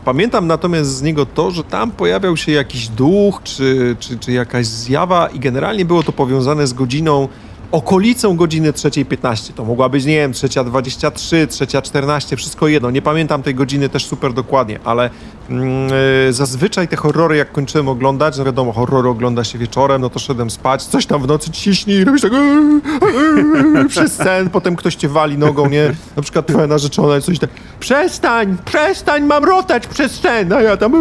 Pamiętam natomiast z niego to, że tam pojawiał się jakiś duch, czy, czy, czy jakaś zjawa i generalnie było to powiązane z godziną okolicą godziny 3.15. To mogła być, nie wiem, 3.23, 3.14, wszystko jedno. Nie pamiętam tej godziny też super dokładnie, ale yy, zazwyczaj te horrory, jak kończyłem oglądać, no wiadomo, horrory ogląda się wieczorem, no to szedłem spać, coś tam w nocy ciśnie i robisz tak yy, yy, przez sen, potem ktoś cię wali nogą, nie? Na przykład twoja narzeczona coś tak przestań, przestań, mam rotać przez scenę, a ja tam...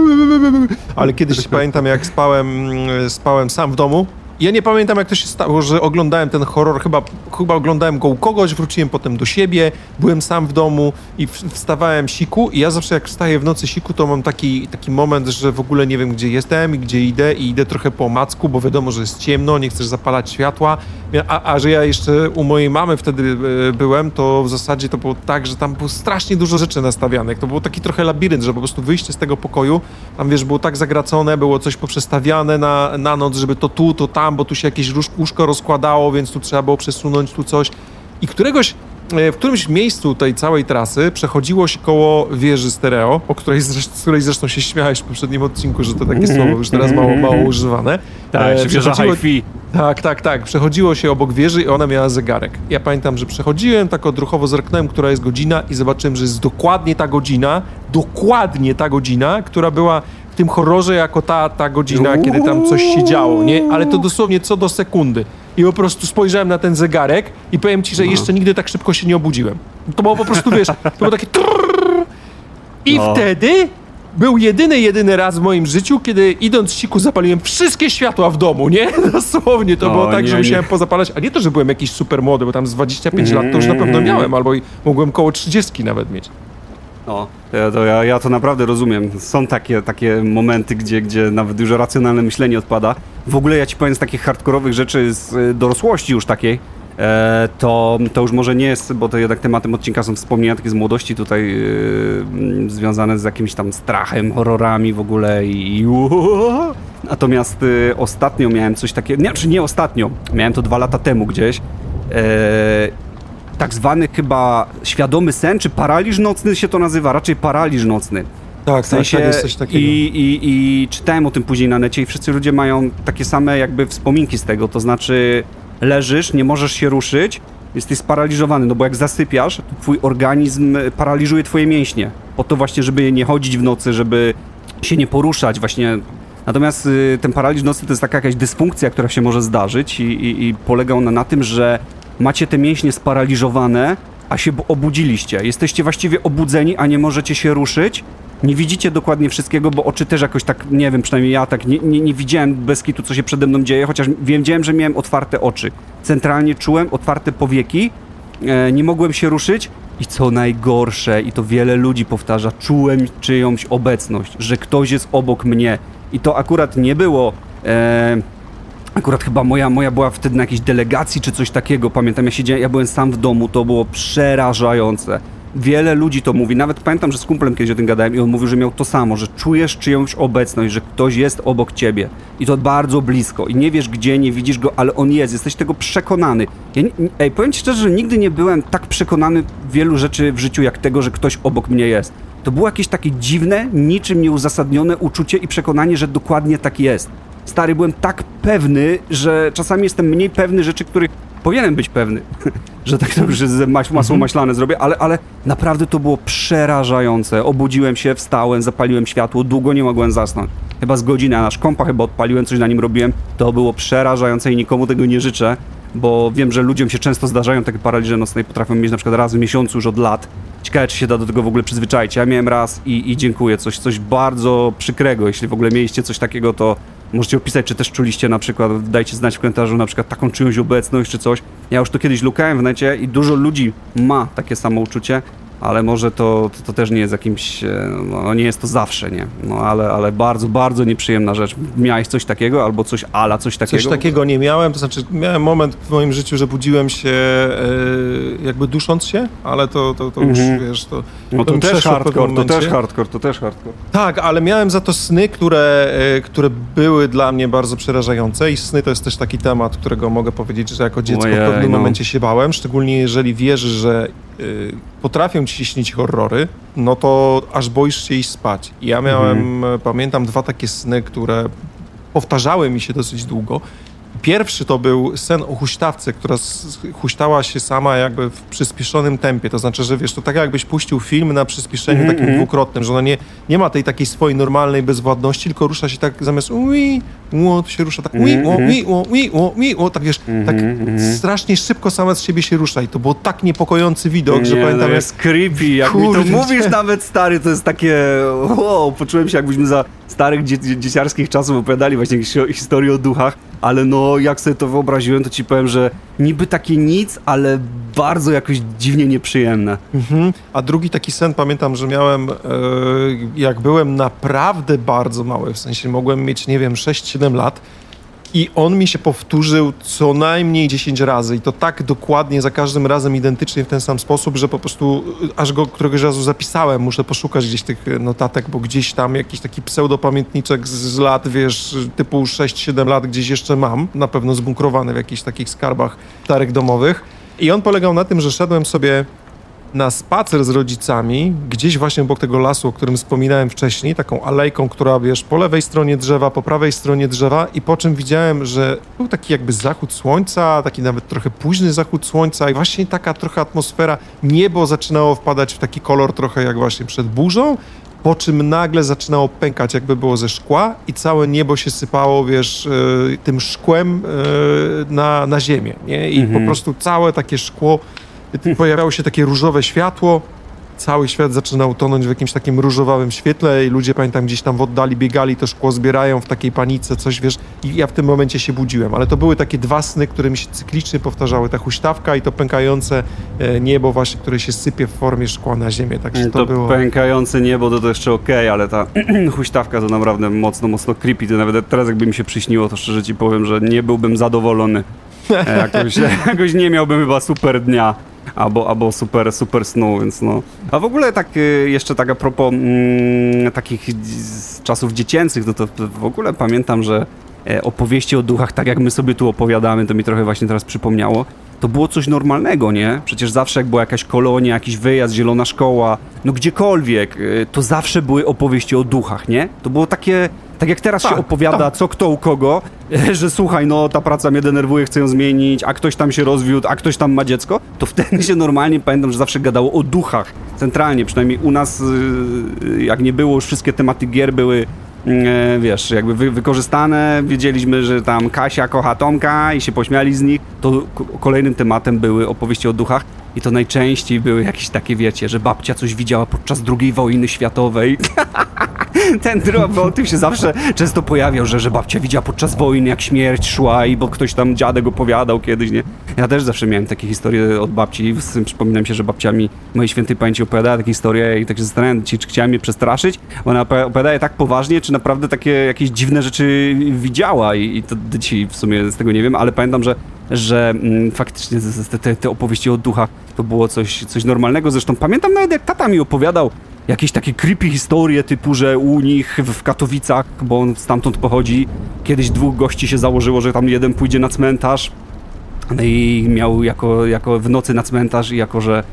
Ale kiedyś [LAUGHS] pamiętam, jak spałem, mm, spałem sam w domu, ja nie pamiętam, jak to się stało, że oglądałem ten horror, chyba, chyba oglądałem go u kogoś, wróciłem potem do siebie, byłem sam w domu i wstawałem siku i ja zawsze jak wstaję w nocy siku, to mam taki, taki moment, że w ogóle nie wiem, gdzie jestem i gdzie idę i idę trochę po omacku, bo wiadomo, że jest ciemno, nie chcesz zapalać światła, a, a że ja jeszcze u mojej mamy wtedy e, byłem, to w zasadzie to było tak, że tam było strasznie dużo rzeczy nastawianych, to był taki trochę labirynt, że po prostu wyjście z tego pokoju, tam wiesz, było tak zagracone, było coś poprzestawiane na, na noc, żeby to tu, to tam, bo tu się jakieś łóżko rozkładało, więc tu trzeba było przesunąć tu coś. I któregoś, w którymś miejscu tej całej trasy przechodziło się koło wieży stereo, o której, z której zresztą się śmiałeś w poprzednim odcinku, że to takie słowo już teraz mało, mało używane. Tak, E, wieża hi-fi. tak, tak, tak. Przechodziło się obok wieży i ona miała zegarek. Ja pamiętam, że przechodziłem, tak odruchowo zerknąłem, która jest godzina i zobaczyłem, że jest dokładnie ta godzina, dokładnie ta godzina, która była w tym horrorze jako ta, ta godzina, kiedy tam coś się działo, nie? Ale to dosłownie co do sekundy. I po prostu spojrzałem na ten zegarek i powiem ci, że jeszcze nigdy tak szybko się nie obudziłem. To było po prostu, wiesz, to było takie trrrr. I No. wtedy był jedyny, jedyny raz w moim życiu, kiedy idąc siku zapaliłem wszystkie światła w domu, nie? [LAUGHS] Dosłownie, to O, było tak, nie, że nie. musiałem pozapalać, a nie to, że byłem jakiś super młody, bo tam z 25 lat to już na pewno miałem, albo i mogłem koło 30 nawet mieć. No, to ja, ja, to naprawdę rozumiem. Są takie, takie momenty, gdzie, gdzie nawet już racjonalne myślenie odpada. W ogóle ja ci powiem z takich hardkorowych rzeczy z y, dorosłości już takiej, e, to, to już może nie jest, bo to jednak tematem odcinka są wspomnienia takie z młodości tutaj y, mm, związane z jakimś tam strachem, horrorami w ogóle i... i Natomiast y, ostatnio miałem coś takiego, nie, czy nie ostatnio, miałem to dwa lata temu gdzieś. E, tak zwany chyba świadomy sen, czy paraliż nocny się to nazywa, raczej paraliż nocny. Tak, W sensie jest coś takiego. i, i, i czytałem o tym później na necie i wszyscy ludzie mają takie same jakby wspominki z tego, to znaczy leżysz, nie możesz się ruszyć, jesteś sparaliżowany, no bo jak zasypiasz, to twój organizm paraliżuje twoje mięśnie, po to właśnie, żeby nie chodzić w nocy, żeby się nie poruszać właśnie. Natomiast y, ten paraliż nocny to jest taka jakaś dysfunkcja, która się może zdarzyć i, i, i polega ona na tym, że macie te mięśnie sparaliżowane, a się bu- obudziliście. Jesteście właściwie obudzeni, a nie możecie się ruszyć. Nie widzicie dokładnie wszystkiego, bo oczy też jakoś tak, nie wiem, przynajmniej ja tak nie, nie, nie widziałem bez kitu, co się przede mną dzieje, chociaż wiedziałem, że miałem otwarte oczy. Centralnie czułem otwarte powieki, e, nie mogłem się ruszyć i co najgorsze, i to wiele ludzi powtarza, czułem czyjąś obecność, że ktoś jest obok mnie. I to akurat nie było... E, Akurat chyba moja, moja była wtedy na jakiejś delegacji czy coś takiego. Pamiętam, ja siedziałem, ja byłem sam w domu, to było przerażające. Wiele ludzi to mówi, nawet pamiętam, że z kumplem kiedyś o tym gadałem i on mówił, że miał to samo, że czujesz czyjąś obecność, że ktoś jest obok ciebie i to bardzo blisko i nie wiesz gdzie, nie widzisz go, ale on jest, jesteś tego przekonany. Ja, ej, powiem ci szczerze, że nigdy nie byłem tak przekonany wielu rzeczy w życiu jak tego, że ktoś obok mnie jest. To było jakieś takie dziwne, niczym nieuzasadnione uczucie i przekonanie, że dokładnie tak jest. Stary, byłem tak pewny, że czasami jestem mniej pewny rzeczy, których powinienem być pewny. [LAUGHS] że tak dobrze z maś- masło maślane zrobię, ale, ale naprawdę to było przerażające. Obudziłem się, wstałem, zapaliłem światło, długo nie mogłem zasnąć. Chyba z godziny, a nasz kompa chyba odpaliłem, coś na nim robiłem. To było przerażające i nikomu tego nie życzę, bo wiem, że ludziom się często zdarzają takie paraliże nocne i potrafią mieć na przykład raz w miesiącu już od lat. Ciekawe, czy się da do tego w ogóle przyzwyczaić. Ja miałem raz i, i dziękuję. Coś, coś bardzo przykrego. Jeśli w ogóle mieliście coś takiego, to możecie opisać, czy też czuliście na przykład, dajcie znać w komentarzu na przykład taką czyjąś obecność, czy coś. Ja już to kiedyś lukałem w necie i dużo ludzi ma takie samo uczucie, ale może to, to, to też nie jest jakimś, e, no nie jest to zawsze, nie? No ale, ale bardzo, bardzo nieprzyjemna rzecz. Miałeś coś takiego albo coś ala, coś takiego? Coś takiego nie miałem, to znaczy miałem moment w moim życiu, że budziłem się e, jakby dusząc się, ale to, to, to już Mhm. wiesz, to... No to bym też hardcore, to też hardcore, to też hardcore. Tak, ale miałem za to sny, które, e, które były dla mnie bardzo przerażające i sny to jest też taki temat, którego mogę powiedzieć, że jako dziecko Ojej, w pewnym no. momencie się bałem, szczególnie jeżeli wierzysz, że y, potrafią ci się śnić horrory, no to aż boisz się iść spać. I Ja miałem, Mhm. e, pamiętam dwa takie sny, które powtarzały mi się dosyć długo Pierwszy to był sen o huśtawce, która huśtała się sama jakby w przyspieszonym tempie. To znaczy, że wiesz, to tak jakbyś puścił film na przyspieszeniu Mhm, takim dwukrotnym, że ona nie, nie ma tej takiej swojej normalnej bezwładności, tylko rusza się tak zamiast ui, ło, to się rusza tak ui, ło, Mhm, ui, ło, ui, ło, ui, ło, tak wiesz, tak strasznie szybko sama z siebie się rusza i to było tak niepokojący widok, że Nie, pamiętam no jak jest creepy, jak mi to Kurde. mówisz [LAUGHS] nawet stary, to jest takie, wow, poczułem się jakbyśmy za starych dzie dzieciarskich czasów opowiadali właśnie jakieś hi- historie o duchach, ale no jak sobie to wyobraziłem, to ci powiem, że niby takie nic, ale bardzo jakoś dziwnie nieprzyjemne. Mhm. A drugi taki sen pamiętam, że miałem, e, jak byłem naprawdę bardzo mały, w sensie mogłem mieć, nie wiem, 6-7 lat. I on mi się powtórzył co najmniej 10 razy i to tak dokładnie, za każdym razem identycznie w ten sam sposób, że po prostu y, aż go któregoś razu zapisałem. Muszę poszukać gdzieś tych y, notatek, bo gdzieś tam jakiś taki pseudopamiętniczek z, z lat, wiesz, typu 6-7 lat gdzieś jeszcze mam, na pewno zbunkrowany w jakichś takich skarbach starych domowych. I on polegał na tym, że szedłem sobie na spacer z rodzicami, gdzieś właśnie obok tego lasu, o którym wspominałem wcześniej, taką alejką, która, wiesz, po lewej stronie drzewa, po prawej stronie drzewa i po czym widziałem, że był taki jakby zachód słońca, taki nawet trochę późny zachód słońca i właśnie taka trochę atmosfera, niebo zaczynało wpadać w taki kolor trochę jak właśnie przed burzą, po czym nagle zaczynało pękać, jakby było ze szkła i całe niebo się sypało, wiesz, e, tym szkłem e, na, na ziemię, nie? I po prostu całe takie szkło, pojawiało się takie różowe światło, cały świat zaczynał tonąć w jakimś takim różowawym świetle i ludzie, pamiętam, gdzieś tam w oddali biegali, to szkło zbierają w takiej panice, coś, wiesz, i ja w tym momencie się budziłem, ale to były takie dwa sny, które mi się cyklicznie powtarzały, ta huśtawka i to pękające e, niebo właśnie, które się sypie w formie szkła na ziemię, także to, To, było... pękające niebo to, to jeszcze okej, ale ta [CLEARS THROAT] huśtawka to naprawdę mocno, mocno creepy. To nawet teraz jakby mi się przyśniło, to szczerze ci powiem, że nie byłbym zadowolony. E, Jakoś, [LAUGHS] jakoś nie miałbym chyba super dnia. Albo, albo super, super snu, więc no. A w ogóle tak y, jeszcze tak a propos mm, takich czasów dziecięcych, no to w ogóle pamiętam, że e, opowieści o duchach, tak jak my sobie tu opowiadamy, to mi trochę właśnie teraz przypomniało, to było coś normalnego, nie? Przecież zawsze jak była jakaś kolonia, jakiś wyjazd, zielona szkoła, no gdziekolwiek, y, to zawsze były opowieści o duchach, nie? To było takie, tak jak teraz się Tak, opowiada, tak. co kto u kogo, [LAUGHS] że słuchaj, no ta praca mnie denerwuje, chcę ją zmienić, a ktoś tam się rozwiódł, a ktoś tam ma dziecko, to wtedy się normalnie, pamiętam, że zawsze gadało o duchach, centralnie, przynajmniej u nas, y, jak nie było, już wszystkie tematy gier były wiesz, jakby wy, wykorzystane, wiedzieliśmy, że tam Kasia kocha Tomka i się pośmiali z nich, to kolejnym tematem były opowieści o duchach i to najczęściej były jakieś takie, wiecie, że babcia coś widziała podczas II wojny światowej. [LAUGHS] [LAUGHS] Ten drop o tym się zawsze często pojawiał, że, że babcia widziała podczas wojny, jak śmierć szła i bo ktoś tam dziadek opowiadał kiedyś, nie? Ja też zawsze miałem takie historie od babci, przypominam się, że babcia mi mojej świętej pamięci opowiadała takie historie i tak się zastanawiam, czy, czy chciała mnie przestraszyć. Ona opowi- opowiada je tak poważnie, czy naprawdę takie jakieś dziwne rzeczy widziała i, i to dzisiaj w sumie z tego nie wiem, ale pamiętam, że że mm, faktycznie z- te, te opowieści o duchach to było coś, coś normalnego. Zresztą pamiętam nawet jak tata mi opowiadał jakieś takie creepy historie typu, że u nich w Katowicach, bo on stamtąd pochodzi, kiedyś dwóch gości się założyło, że tam jeden pójdzie na cmentarz no i miał jako, jako w nocy na cmentarz i jako, że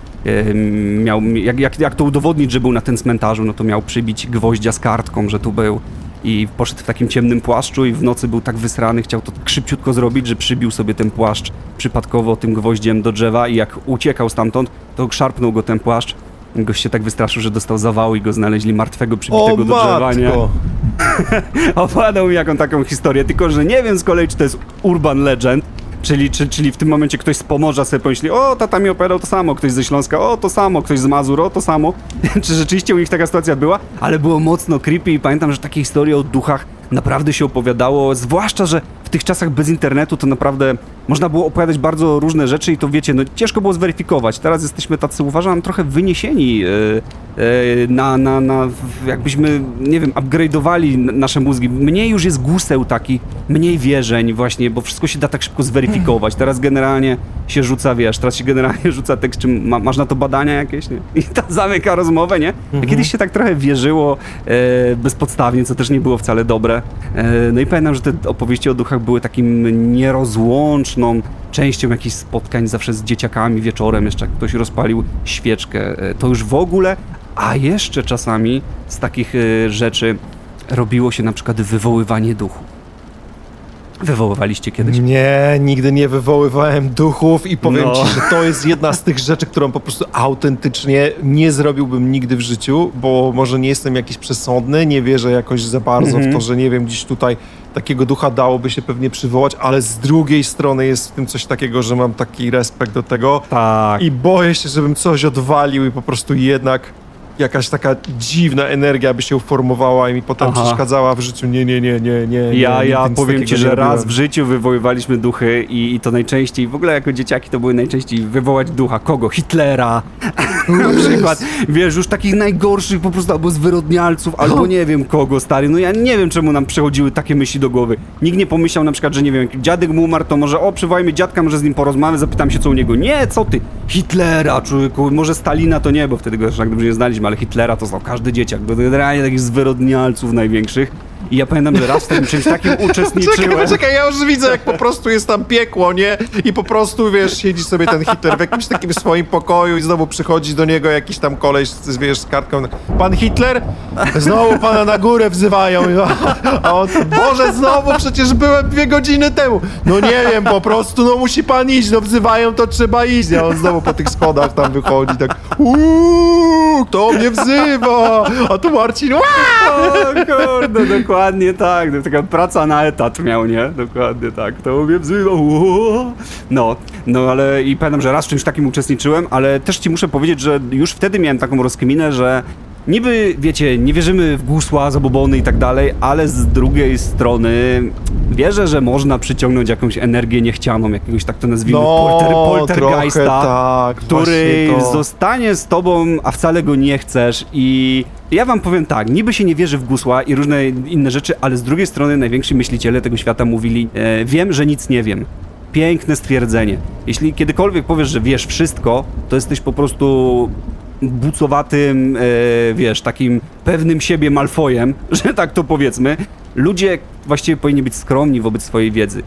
miał, jak, jak, jak to udowodnić, że był na tym cmentarzu, no to miał przybić gwoździa z kartką, że tu był i poszedł w takim ciemnym płaszczu i w nocy był tak wysrany, chciał to szybciutko zrobić, że przybił sobie ten płaszcz przypadkowo tym gwoździem do drzewa i jak uciekał stamtąd, to szarpnął go ten płaszcz. Gość się tak wystraszył, że dostał zawału i go znaleźli martwego, przybitego o do drzewa, nie? matko! [LAUGHS] Opowiadał mi jaką taką historię, tylko że nie wiem z kolei, czy to jest urban legend, czyli, czy, czyli w tym momencie ktoś z Pomorza sobie pomyśli, o, tata mi opowiadał to samo, ktoś ze Śląska, o, to samo, ktoś z Mazur, o, to samo. [LAUGHS] czy rzeczywiście u nich taka sytuacja była, ale było mocno creepy i pamiętam, że takie historie o duchach naprawdę się opowiadało, zwłaszcza, że tych czasach bez internetu to naprawdę można było opowiadać bardzo różne rzeczy i to wiecie, no ciężko było zweryfikować. Teraz jesteśmy tacy, uważam, trochę wyniesieni e, e, na, na, na, jakbyśmy, nie wiem, upgrade'owali nasze mózgi. Mniej już jest guseł taki, mniej wierzeń właśnie, bo wszystko się da tak szybko zweryfikować. Teraz generalnie się rzuca, wiesz, teraz się generalnie [LAUGHS] rzuca tekst, czy ma, masz na to badania jakieś, nie? I to zamyka rozmowę, nie? A kiedyś się tak trochę wierzyło e, bezpodstawnie, co też nie było wcale dobre. No i pamiętam, że te opowieści o duchach były takim nierozłączną częścią jakichś spotkań zawsze z dzieciakami wieczorem, jeszcze jak ktoś rozpalił świeczkę. E, to już w ogóle, a jeszcze czasami z takich e, rzeczy robiło się na przykład wywoływanie duchów. Wywoływaliście kiedyś? Nie, nigdy nie wywoływałem duchów i powiem No. ci, że to jest jedna z tych rzeczy, którą po prostu autentycznie nie zrobiłbym nigdy w życiu, bo może nie jestem jakiś przesądny, nie wierzę jakoś za bardzo Mhm. w to, że nie wiem, gdzieś tutaj takiego ducha dałoby się pewnie przywołać, ale z drugiej strony jest w tym coś takiego, że mam taki respekt do tego Tak. i boję się, żebym coś odwalił i po prostu jednak jakaś taka dziwna energia by się uformowała i mi potem Aha. przeszkadzała w życiu. Nie, nie, nie, nie, nie. Ja, nie, ja powiem ci, że raz w życiu wywoływaliśmy duchy i, i to najczęściej, w ogóle jako dzieciaki to były najczęściej wywołać ducha. Kogo? Hitlera. [LAUGHS] Na przykład, wiesz, już takich najgorszych po prostu albo zwyrodnialców, albo nie wiem kogo, stary. No ja nie wiem, czemu nam przychodziły takie myśli do głowy. Nikt nie pomyślał na przykład, że nie wiem, jak dziadek mu umarł, to może o, przywołajmy dziadka, może z nim porozmawiamy, zapytam się co u niego. Nie, co ty? Hitlera, człowieku, może Stalina to nie, bo wtedy go jeszcze tak dobrze nie znaliśmy, ale Hitlera to znał każdy dzieciak. Generalnie takich zwyrodnialców największych. I ja pamiętam, że raz w takim czymś takim [LAUGHS] uczestniczyłem. Czekaj, czekaj, ja już widzę, jak po prostu jest tam piekło, nie? I po prostu, wiesz, siedzi sobie ten Hitler w jakimś takim swoim pokoju i znowu przychodzi do niego jakiś tam koleś, z- wiesz, z kartką. Pan Hitler? Znowu pana na górę wzywają. A on, Boże, znowu, przecież byłem dwie godziny temu. No nie wiem, po prostu, no musi pan iść, no wzywają, to trzeba iść. A on znowu po tych schodach tam wychodzi, tak uuu, kto mnie wzywa? A tu Marcin! O kurde, dokładnie tak. Taka praca na etat miał, nie? Dokładnie tak. To mnie wzywał. Uuu. No, no ale i pamiętam, że raz w czymś takim uczestniczyłem, ale też ci muszę powiedzieć, że już wtedy miałem taką rozkminę, że niby, wiecie, nie wierzymy w gusła, zabobony i tak dalej, ale z drugiej strony wierzę, że można przyciągnąć jakąś energię niechcianą, jakiegoś tak to nazwijmy polter, poltergeista tak, który zostanie z tobą, a wcale go nie chcesz i ja wam powiem tak, niby się nie wierzy w gusła i różne inne rzeczy, ale z drugiej strony najwięksi myśliciele tego świata mówili, e, wiem, że nic nie wiem. Piękne stwierdzenie. Jeśli kiedykolwiek powiesz, że wiesz wszystko, to jesteś po prostu bucowatym, e, wiesz, takim pewnym siebie Malfojem, [LAUGHS] że tak to powiedzmy. Ludzie właściwie powinni być skromni wobec swojej wiedzy.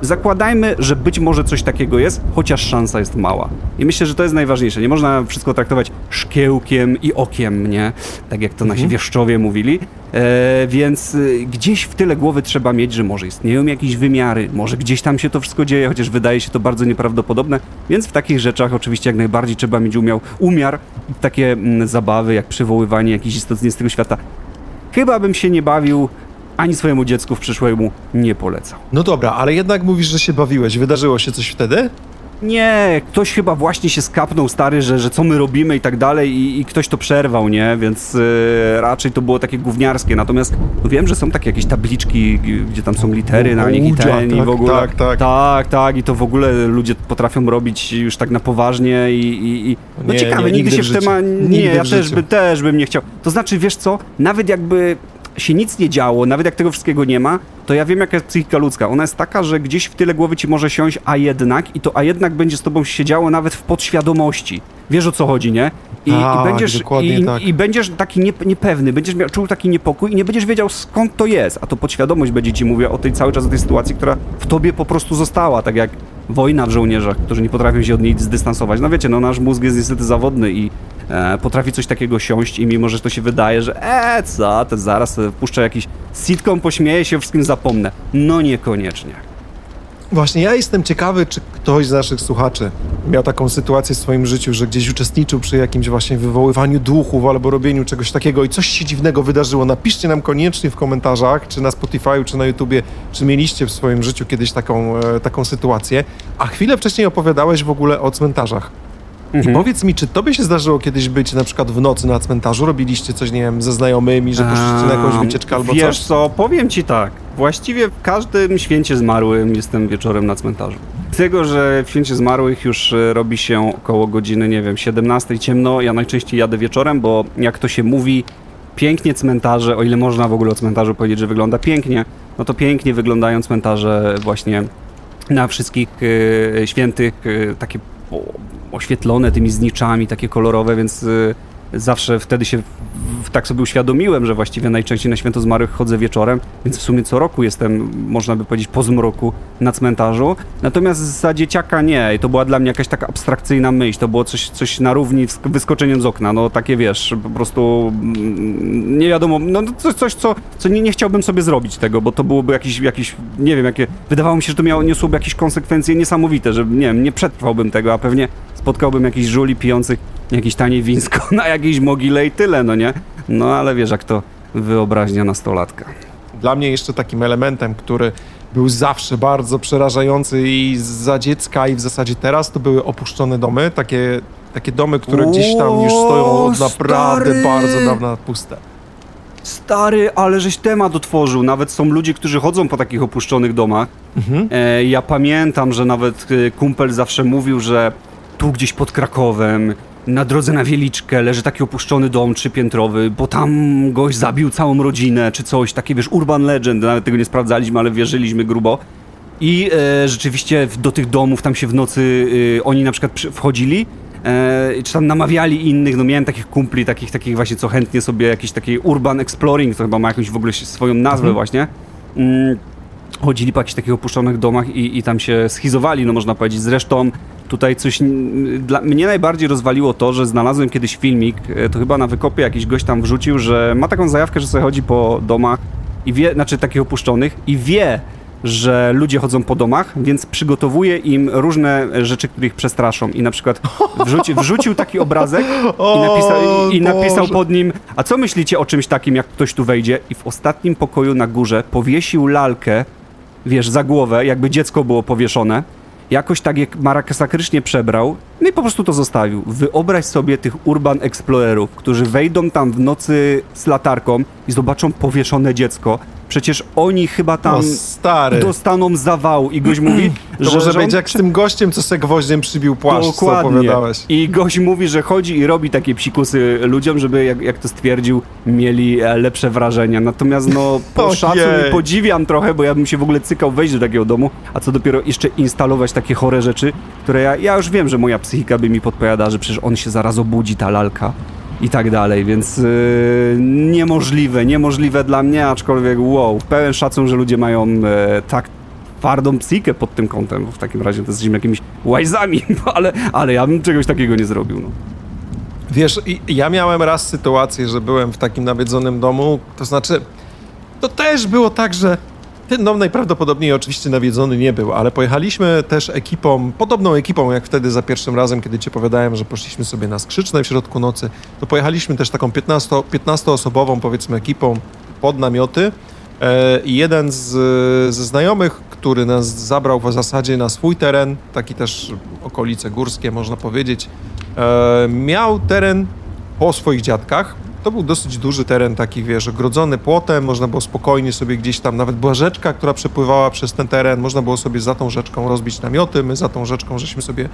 Zakładajmy, że być może coś takiego jest, chociaż szansa jest mała. I myślę, że to jest najważniejsze. Nie można wszystko traktować szkiełkiem i okiem, nie? Tak jak to nasi wieszczowie mówili. E, więc y, gdzieś w tyle głowy trzeba mieć, że może istnieją jakieś wymiary, może gdzieś tam się to wszystko dzieje, chociaż wydaje się to bardzo nieprawdopodobne. Więc w takich rzeczach oczywiście jak najbardziej trzeba mieć umiał, umiar i takie mm, zabawy jak przywoływanie jakichś istot z tego świata. Chyba bym się nie bawił, ani swojemu dziecku w przyszłemu nie polecał. No dobra, ale jednak mówisz, że się bawiłeś. Wydarzyło się coś wtedy? Nie, ktoś chyba właśnie się skapnął stary, że, że co my robimy i tak dalej i, i ktoś to przerwał, nie? Więc e, raczej to było takie gówniarskie. Natomiast no wiem, że są takie jakieś tabliczki, gdzie tam są litery na nich i ten i tak, w ogóle. tak, tak. tak, tak, i to w ogóle ludzie potrafią robić już tak na poważnie i... i, i... No Nie, ciekawe, nie, nigdy, nigdy się w temat... Nie, ja też, by, też bym nie chciał. To znaczy, wiesz co, nawet jakby się nic nie działo, nawet jak tego wszystkiego nie ma, to ja wiem, jaka jest psychika ludzka. Ona jest taka, że gdzieś w tyle głowy ci może siąść, a jednak, i to a jednak będzie z tobą siedziało nawet w podświadomości. Wiesz o co chodzi, nie? I, Tak, i będziesz, dokładnie i, tak. i będziesz taki nie, niepewny, będziesz miał, czuł taki niepokój i nie będziesz wiedział skąd to jest, a to podświadomość będzie ci mówiła o tej cały czas o tej sytuacji, która w tobie po prostu została, tak jak wojna w żołnierzach, którzy nie potrafią się od niej zdystansować. No wiecie, no nasz mózg jest niestety zawodny i e, potrafi coś takiego siąść i mimo, że to się wydaje, że e, co, to zaraz puszczę jakiś sitcom, pośmieję się, o wszystkim zapomnę. No niekoniecznie. Właśnie ja jestem ciekawy, czy ktoś z naszych słuchaczy miał taką sytuację w swoim życiu, że gdzieś uczestniczył przy jakimś właśnie wywoływaniu duchów albo robieniu czegoś takiego i coś się dziwnego wydarzyło. Napiszcie nam koniecznie w komentarzach, czy na Spotify'u, czy na YouTubie, czy mieliście w swoim życiu kiedyś taką, e, taką sytuację. A chwilę wcześniej opowiadałeś w ogóle o cmentarzach. I Mhm. powiedz mi, czy tobie się zdarzyło kiedyś być na przykład w nocy na cmentarzu? Robiliście coś, nie wiem, ze znajomymi, że poszliście na jakąś wycieczkę albo Wiesz coś? co, powiem ci tak. Właściwie w każdym święcie zmarłym jestem wieczorem na cmentarzu. Tego, że w święcie zmarłych już e, robi się około godziny, nie wiem, 17 ciemno, ja najczęściej jadę wieczorem, bo jak to się mówi, pięknie cmentarze, o ile można w ogóle o cmentarzu powiedzieć, że wygląda pięknie, no to pięknie wyglądają cmentarze właśnie na wszystkich e, świętych, e, takie oświetlone tymi zniczami, takie kolorowe, więc e, zawsze wtedy się tak sobie uświadomiłem, że właściwie najczęściej na Święto Zmarłych chodzę wieczorem, więc w sumie co roku jestem, można by powiedzieć, po zmroku na cmentarzu. Natomiast za dzieciaka nie. I to była dla mnie jakaś taka abstrakcyjna myśl. To było coś, coś na równi z wyskoczeniem z okna. No takie wiesz, po prostu mm, nie wiadomo, no coś, coś co, co nie, nie chciałbym sobie zrobić tego, bo to byłoby jakiś, jakiś, nie wiem, jakie, wydawało mi się, że to miało, niosłoby jakieś konsekwencje niesamowite, że nie wiem, nie przetrwałbym tego, a pewnie spotkałbym jakichś żuli pijących jakieś tanie wińsko [LAUGHS] na jakiejś mogile i tyle, no nie? No ale wiesz, jak to wyobraźnia nastolatka. Dla mnie jeszcze takim elementem, który był zawsze bardzo przerażający i za dziecka i w zasadzie teraz, to były opuszczone domy, takie, takie domy, które gdzieś tam już stoją od naprawdę stary! bardzo dawna puste. Stary, ale żeś temat otworzył. Nawet są ludzie, którzy chodzą po takich opuszczonych domach. Mhm. E, ja pamiętam, że nawet e, kumpel zawsze mówił, że tu gdzieś pod Krakowem, na drodze na Wieliczkę leży taki opuszczony dom trzypiętrowy, bo tam gość zabił całą rodzinę, czy coś, takie wiesz, urban legend, nawet tego nie sprawdzaliśmy, ale wierzyliśmy grubo. I e, rzeczywiście do tych domów tam się w nocy e, oni na przykład przy, wchodzili, e, czy tam namawiali innych, no miałem takich kumpli, takich, takich właśnie, co chętnie sobie jakiś taki urban exploring, to chyba ma jakąś w ogóle swoją nazwę Mhm. właśnie. Mm, chodzili po jakichś takich opuszczonych domach i, i tam się schizowali, no można powiedzieć. Zresztą tutaj coś dla mnie najbardziej rozwaliło to, że znalazłem kiedyś filmik, e, to chyba na wykopie jakiś gość tam wrzucił, że ma taką zajawkę, że sobie chodzi po domach i wie, znaczy takich opuszczonych i wie, że ludzie chodzą po domach, więc przygotowuje im różne rzeczy, które ich przestraszą. I na przykład wrzuci, [LAUGHS] wrzucił taki obrazek i napisał, i, i napisał pod nim, a co myślicie o czymś takim, jak ktoś tu wejdzie? I w ostatnim pokoju na górze powiesił lalkę, wiesz, za głowę, jakby dziecko było powieszone. Jakoś tak jak masakrycznie przebrał, no i po prostu to zostawił. Wyobraź sobie tych urban explorerów, którzy wejdą tam w nocy z latarką i zobaczą powieszone dziecko. Przecież oni chyba tam O, stary. dostaną zawału i gość mówi, [CLEARS THROAT] To że, może być jak z tym gościem, co se gwoździem przybił płaszcz, co Dokładnie. opowiadałeś. I gość mówi, że chodzi i robi takie psikusy ludziom, żeby, jak, jak to stwierdził, mieli e, lepsze wrażenia. Natomiast no, [LAUGHS] po i podziwiam trochę, bo ja bym się w ogóle cykał wejść do takiego domu, a co dopiero jeszcze instalować takie chore rzeczy, które ja, ja już wiem, że moja psychika by mi podpowiadała, że przecież on się zaraz obudzi, ta lalka. I tak dalej, więc yy, niemożliwe, niemożliwe dla mnie, aczkolwiek wow, pełen szacun, że ludzie mają e, tak twardą psychikę pod tym kątem, bo w takim razie to jesteśmy jakimiś łajzami, [LAUGHS] ale, ale ja bym czegoś takiego nie zrobił. No. Wiesz, ja miałem raz sytuację, że byłem w takim nawiedzonym domu, to znaczy, to też było tak, że ten dom najprawdopodobniej oczywiście nawiedzony nie był, ale pojechaliśmy też ekipą, podobną ekipą jak wtedy za pierwszym razem, kiedy ci opowiadałem, że poszliśmy sobie na skrzyczne w środku nocy, to pojechaliśmy też taką 15, 15-osobową powiedzmy ekipą pod namioty e, i jeden z, ze znajomych, który nas zabrał w zasadzie na swój teren, taki też okolice górskie można powiedzieć, e, miał teren po swoich dziadkach. To był dosyć duży teren, taki wiesz, ogrodzony płotem, można było spokojnie sobie gdzieś tam, nawet była rzeczka, która przepływała przez ten teren, można było sobie za tą rzeczką rozbić namioty, my za tą rzeczką żeśmy sobie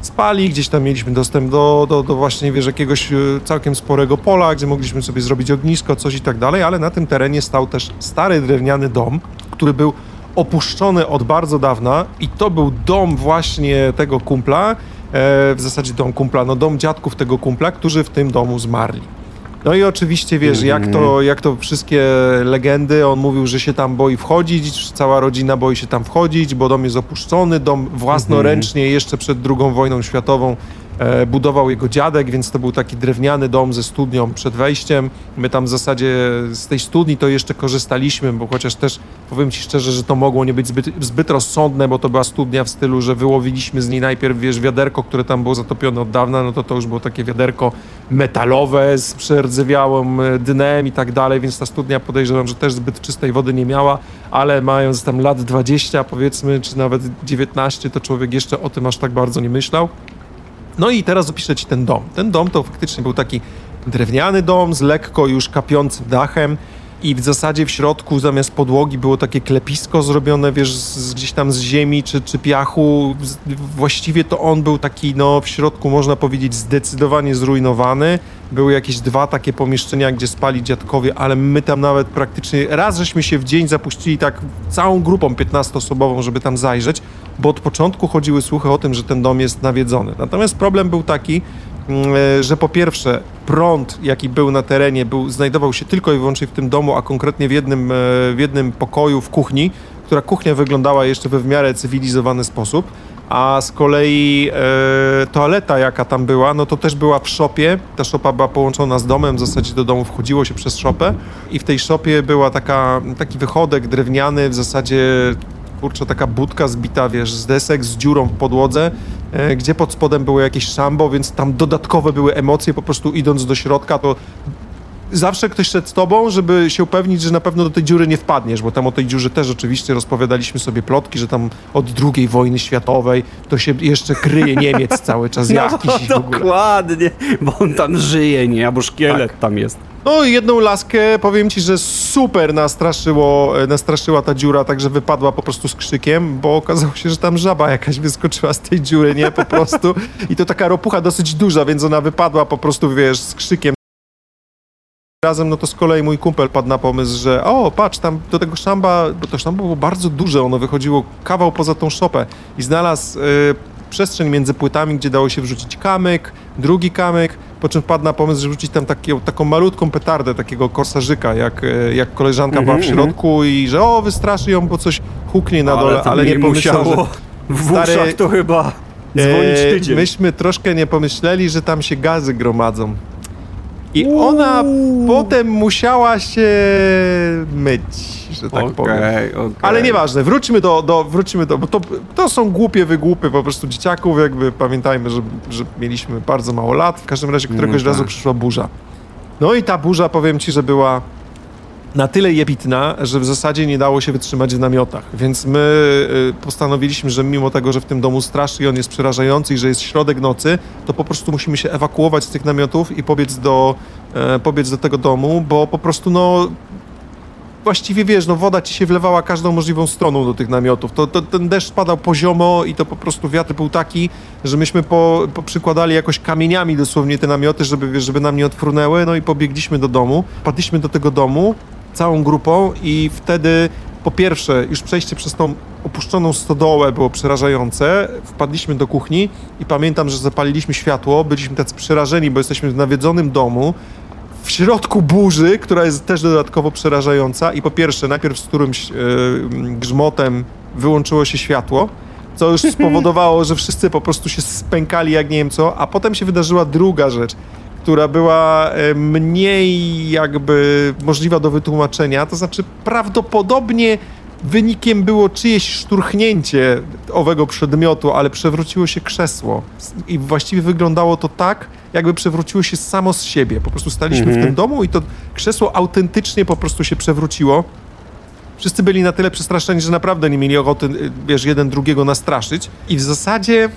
spali, gdzieś tam mieliśmy dostęp do, do, do właśnie, wiesz, jakiegoś e, całkiem sporego pola, gdzie mogliśmy sobie zrobić ognisko, coś i tak dalej, ale na tym terenie stał też stary drewniany dom, który był opuszczony od bardzo dawna i to był dom właśnie tego kumpla, e, w zasadzie dom kumpla, no dom dziadków tego kumpla, którzy w tym domu zmarli. No i oczywiście wiesz, jak to, jak to wszystkie legendy, on mówił, że się tam boi wchodzić, cała rodzina boi się tam wchodzić, bo dom jest opuszczony, dom własnoręcznie jeszcze przed II wojną światową budował jego dziadek, więc to był taki drewniany dom ze studnią przed wejściem. My tam w zasadzie z tej studni to jeszcze korzystaliśmy, bo chociaż też powiem ci szczerze, że to mogło nie być zbyt, zbyt rozsądne, bo to była studnia w stylu, że wyłowiliśmy z niej najpierw, wiesz, wiaderko, które tam było zatopione od dawna, no to to już było takie wiaderko metalowe z przerdzewiałym e, dnem i tak dalej, więc ta studnia podejrzewam, że też zbyt czystej wody nie miała, ale mając tam lat 20 powiedzmy, czy nawet 19, to człowiek jeszcze o tym aż tak bardzo nie myślał. No i teraz opiszę ci ten dom. Ten dom to faktycznie był taki drewniany dom z lekko już kapiącym dachem i w zasadzie w środku zamiast podłogi było takie klepisko zrobione, wiesz, z, gdzieś tam z ziemi czy, czy piachu. Właściwie to on był taki, no w środku można powiedzieć zdecydowanie zrujnowany. Były jakieś dwa takie pomieszczenia, gdzie spali dziadkowie, ale my tam nawet praktycznie raz żeśmy się w dzień zapuścili tak całą grupą 15-osobową, żeby tam zajrzeć, bo od początku chodziły słuchy o tym, że ten dom jest nawiedzony. Natomiast problem był taki, że po pierwsze prąd, jaki był na terenie, był, znajdował się tylko i wyłącznie w tym domu, a konkretnie w jednym, e, w jednym pokoju w kuchni, która kuchnia wyglądała jeszcze we w miarę cywilizowany sposób, a z kolei e, toaleta, jaka tam była, no to też była w szopie. Ta szopa była połączona z domem, w zasadzie do domu wchodziło się przez szopę i w tej szopie była taka, taki wychodek drewniany, w zasadzie kurczę, taka budka zbita, wiesz, z desek, z dziurą w podłodze, e, gdzie pod spodem było jakieś szambo, więc tam dodatkowe były emocje, po prostu idąc do środka, to zawsze ktoś szedł z tobą, żeby się upewnić, że na pewno do tej dziury nie wpadniesz, bo tam o tej dziurze też oczywiście rozpowiadaliśmy sobie plotki, że tam od II wojny światowej to się jeszcze kryje Niemiec [LAUGHS] cały czas, jakiś no, ogóle. dokładnie, bo on tam żyje, nie? Albo szkielet Tak. tam jest. No i jedną laskę, powiem ci, że super nastraszyło, nastraszyła ta dziura, także wypadła po prostu z krzykiem, bo okazało się, że tam żaba jakaś wyskoczyła z tej dziury, nie? Po prostu. [LAUGHS] I to taka ropucha dosyć duża, więc ona wypadła po prostu, wiesz, z krzykiem. Razem, no to z kolei mój kumpel padł na pomysł, że o, patrz, tam do tego szamba, bo to szamba było bardzo duże, ono wychodziło kawał poza tą szopę i znalazł y, przestrzeń między płytami, gdzie dało się wrzucić kamyk, drugi kamyk, po czym padł na pomysł, że wrzucić tam takie, taką malutką petardę, takiego korsarzyka, jak, y, jak koleżanka była w Mhm, środku i że o, wystraszy ją, bo coś huknie na dole, tam ale nie pomyślał, że... w Stary- to chyba dzwonić E, tydzień. Myśmy troszkę nie pomyśleli, że tam się gazy gromadzą. I ona potem musiała się myć, że tak powiem. Okej, okej. Ale nieważne, wróćmy do, do, wróćmy do, bo to, to są głupie wygłupy po prostu dzieciaków, jakby pamiętajmy, że, że mieliśmy bardzo mało lat, w każdym razie któregoś No tak. razu przyszła burza. No i ta burza, powiem ci, że była na tyle jebitna, że w zasadzie nie dało się wytrzymać w namiotach, więc my y, postanowiliśmy, że mimo tego, że w tym domu straszy i on jest przerażający i że jest środek nocy, to po prostu musimy się ewakuować z tych namiotów i pobiec do, e, pobiec do tego domu, bo po prostu no właściwie wiesz, no woda ci się wlewała każdą możliwą stroną do tych namiotów. To, to, ten deszcz spadał poziomo i to po prostu wiatr był taki, że myśmy po, po przykładali jakoś kamieniami dosłownie te namioty, żeby, żeby nam nie odfrunęły, no i pobiegliśmy do domu. Padliśmy do tego domu całą grupą i wtedy po pierwsze już przejście przez tą opuszczoną stodołę było przerażające. Wpadliśmy do kuchni i pamiętam, że zapaliliśmy światło, byliśmy tacy przerażeni, bo jesteśmy w nawiedzonym domu, w środku burzy, która jest też dodatkowo przerażająca. I po pierwsze, najpierw z którymś e, grzmotem wyłączyło się światło, co już [LAUGHS] spowodowało, że wszyscy po prostu się spękali jak nie wiem co, a potem się wydarzyła druga rzecz, która była e, mniej jakby możliwa do wytłumaczenia, to znaczy prawdopodobnie wynikiem było czyjeś szturchnięcie owego przedmiotu, ale przewróciło się krzesło i właściwie wyglądało to tak, jakby przewróciło się samo z siebie. Po prostu staliśmy w tym domu i to krzesło autentycznie po prostu się przewróciło. Wszyscy byli na tyle przestraszeni, że naprawdę nie mieli ochoty, y, wiesz, jeden drugiego nastraszyć. I w zasadzie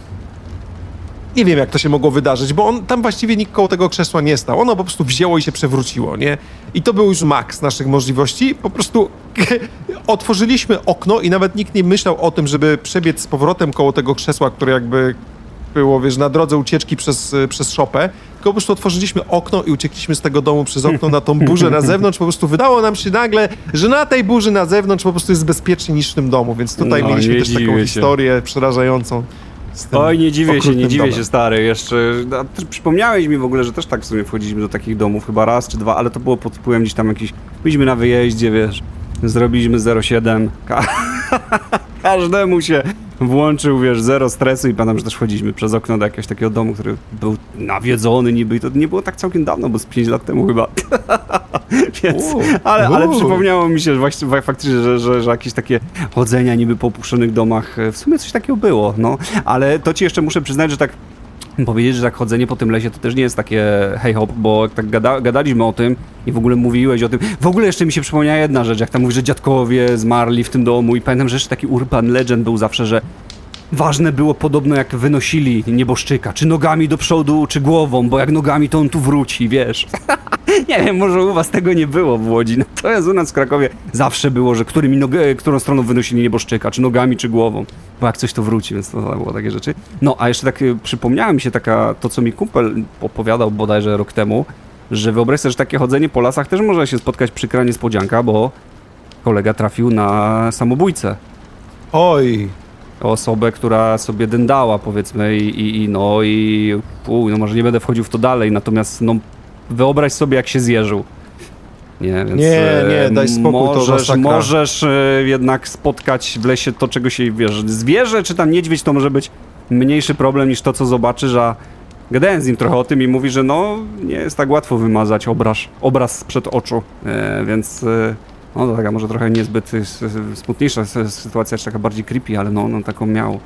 nie wiem, jak to się mogło wydarzyć, bo on tam właściwie nikt koło tego krzesła nie stał. Ono po prostu wzięło i się przewróciło, nie? I to był już maks naszych możliwości. Po prostu [LAUGHS] otworzyliśmy okno i nawet nikt nie myślał o tym, żeby przebiec z powrotem koło tego krzesła, które jakby było, wiesz, na drodze ucieczki przez, przez szopę, tylko po prostu otworzyliśmy okno i uciekliśmy z tego domu przez okno na tą burzę na zewnątrz. Po prostu wydało nam się nagle, że na tej burzy na zewnątrz po prostu jest bezpiecznie niż w tym domu, więc tutaj No, mieliśmy też taką się. historię przerażającą. Tym Oj, nie dziwię się, nie dziwię domem. się, stary. Jeszcze też przypomniałeś mi w ogóle, że też tak w sumie wchodziliśmy do takich domów, chyba raz czy dwa, ale to było pod wpływem gdzieś tam jakiś... Byliśmy na wyjeździe, wiesz, zrobiliśmy 07. Ka [LAUGHS] każdemu się włączył, wiesz, zero stresu i pamiętam, że też chodziliśmy przez okno do jakiegoś takiego domu, który był nawiedzony niby i to nie było tak całkiem dawno, bo z 5 lat temu chyba. [LAUGHS] Więc, ale, ale przypomniało mi się że właśnie faktycznie, że, że, że jakieś takie chodzenia niby po opuszczonych domach, e, w sumie coś takiego było, no. Ale to ci jeszcze muszę przyznać, że tak [LAUGHS] powiedzieć, że tak chodzenie po tym lesie to też nie jest takie hej hop, bo tak gada, gadaliśmy o tym i w ogóle mówiłeś o tym. W ogóle jeszcze mi się przypomniała jedna rzecz, jak tam mówisz, że dziadkowie zmarli w tym domu i pamiętam, że jeszcze taki urban legend był zawsze, że Ważne było podobno jak wynosili nieboszczyka, czy nogami do przodu, czy głową, bo jak nogami to on tu wróci, wiesz. [LAUGHS] nie wiem, może u was tego nie było w Łodzi, natomiast u nas w Krakowie zawsze było, że którymi nogę, którą stroną wynosili nieboszczyka, czy nogami, czy głową, bo jak coś to wróci, więc to było takie rzeczy. No, a jeszcze tak y, przypomniała mi się taka, to co mi kumpel opowiadał bodajże rok temu, że wyobraź sobie, że takie chodzenie po lasach też może się spotkać przykra niespodzianka, bo kolega trafił na samobójcę. Oj, osobę, która sobie dędała, powiedzmy, i, i, i no i uj, no może nie będę wchodził w to dalej, natomiast no wyobraź sobie, jak się zjeżył. Nie, więc, Nie, nie, e, daj spokój, to możesz, masakra. możesz e, jednak spotkać w lesie to, czego się, wiesz, zwierzę czy tam niedźwiedź, to może być mniejszy problem niż to, co zobaczysz, a gadałem z nim trochę o tym i mówi, że no, nie jest tak łatwo wymazać obraz, obraz przed oczu, e, więc e, no to taka może trochę niezbyt smutniejsza sytuacja, czy taka bardziej creepy, ale no, no taką miał.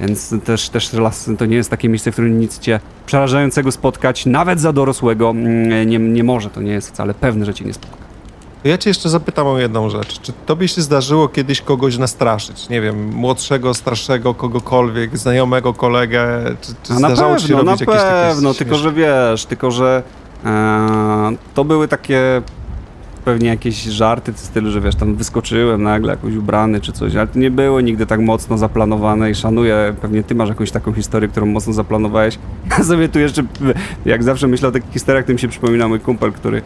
Więc też, też las to nie jest takie miejsce, w którym nic cię przerażającego spotkać, nawet za dorosłego mm, nie, nie może. To nie jest wcale pewne, że cię nie spotka. Ja cię jeszcze zapytam o jedną rzecz. Czy tobie się zdarzyło kiedyś kogoś nastraszyć? Nie wiem, młodszego, starszego, kogokolwiek, znajomego, kolegę? Czy, czy na zdarzało ci się pewno, na robić jakieś takie pewno, tylko że wiesz, tylko że e, to były takie pewnie jakieś żarty w stylu, że wiesz, tam wyskoczyłem nagle jakoś ubrany czy coś, ale to nie było nigdy tak mocno zaplanowane i szanuję, pewnie ty masz jakąś taką historię, którą mocno zaplanowałeś. [LAUGHS] Ja sobie tu jeszcze, jak zawsze myślę o takich historiach, to mi się przypomina mój kumpel, który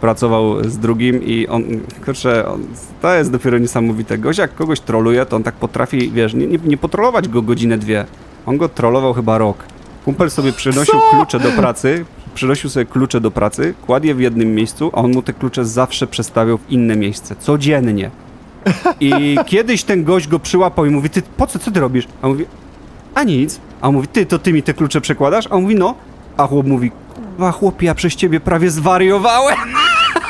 pracował z drugim i on, kurczę, on, to jest dopiero niesamowite. Gość jak kogoś troluje, to on tak potrafi, wiesz, nie, nie, nie potrolować go godzinę, dwie. On go trollował chyba rok. Kumpel sobie przynosił Co? klucze do pracy, przynosił sobie klucze do pracy, kładł je w jednym miejscu, a on mu te klucze zawsze przestawiał w inne miejsce, codziennie. I [LAUGHS] kiedyś ten gość go przyłapał i mówi, ty po co, co ty robisz? A on mówi, a nic. A on mówi, ty, to ty mi te klucze przekładasz? A on mówi, no. A chłop mówi, a chłopie, ja przez ciebie prawie zwariowałem.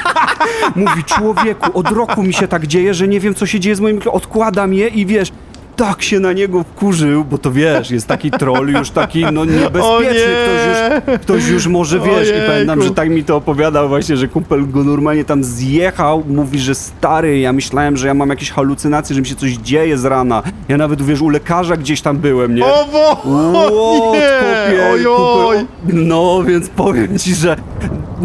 [LAUGHS] Mówi, człowieku, od roku mi się tak dzieje, że nie wiem, co się dzieje z moim... Odkładam je i wiesz, tak się na niego wkurzył, bo to wiesz, jest taki troll już taki, no O niebezpieczny, ktoś już, ktoś już może, wiesz, Ojejku. i pamiętam, że tak mi to opowiadał właśnie, że kumpel go normalnie tam zjechał, mówi, że stary, ja myślałem, że ja mam jakieś halucynacje, że mi się coś dzieje z rana. Ja nawet, wiesz, u lekarza gdzieś tam byłem, nie? O bo! Ło, nie! kupy- No, więc powiem ci, że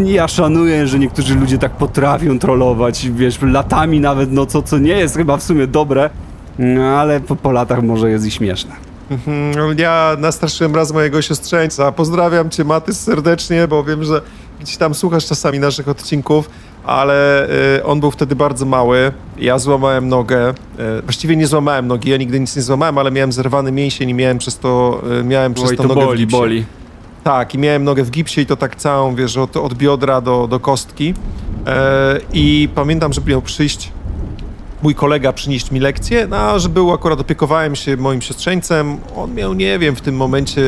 ja szanuję, że niektórzy ludzie tak potrafią trollować, wiesz, latami nawet, no co, co nie jest chyba w sumie dobre, no, ale po, po latach może jest i śmieszne. Mhm, Ja nastraszyłem raz mojego siostrzeńca. Pozdrawiam cię, Matys, serdecznie, bo wiem, że gdzieś tam słuchasz czasami naszych odcinków, ale y, on był wtedy bardzo mały. Ja złamałem nogę. Y, właściwie nie złamałem nogi, ja nigdy nic nie złamałem, ale miałem zerwany mięsień i miałem przez to, y, miałem przez Oj, to to nogę boli, boli. Tak, i miałem nogę w gipsie i to tak całą, wiesz, od, od biodra do, do kostki. E, I pamiętam, że miał przyjść mój kolega przynieść mi lekcję, no, a że był akurat opiekowałem się moim siostrzeńcem. On miał, nie wiem, w tym momencie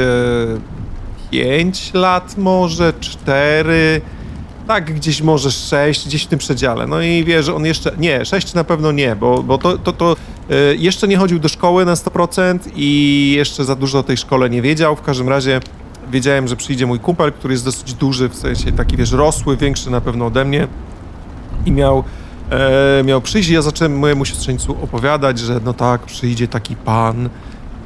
5 lat może, 4, tak gdzieś może 6, gdzieś w tym przedziale. No i wie, że on jeszcze, nie, 6 na pewno nie, bo, bo to, to, to e, jeszcze nie chodził do szkoły na 100% i jeszcze za dużo o tej szkole nie wiedział. W każdym razie wiedziałem, że przyjdzie mój kumpel, który jest dosyć duży, w sensie taki, wiesz, rosły, większy na pewno ode mnie i miał, e, miał przyjść ja zacząłem mojemu siostrzeńcu opowiadać, że no tak, przyjdzie taki pan,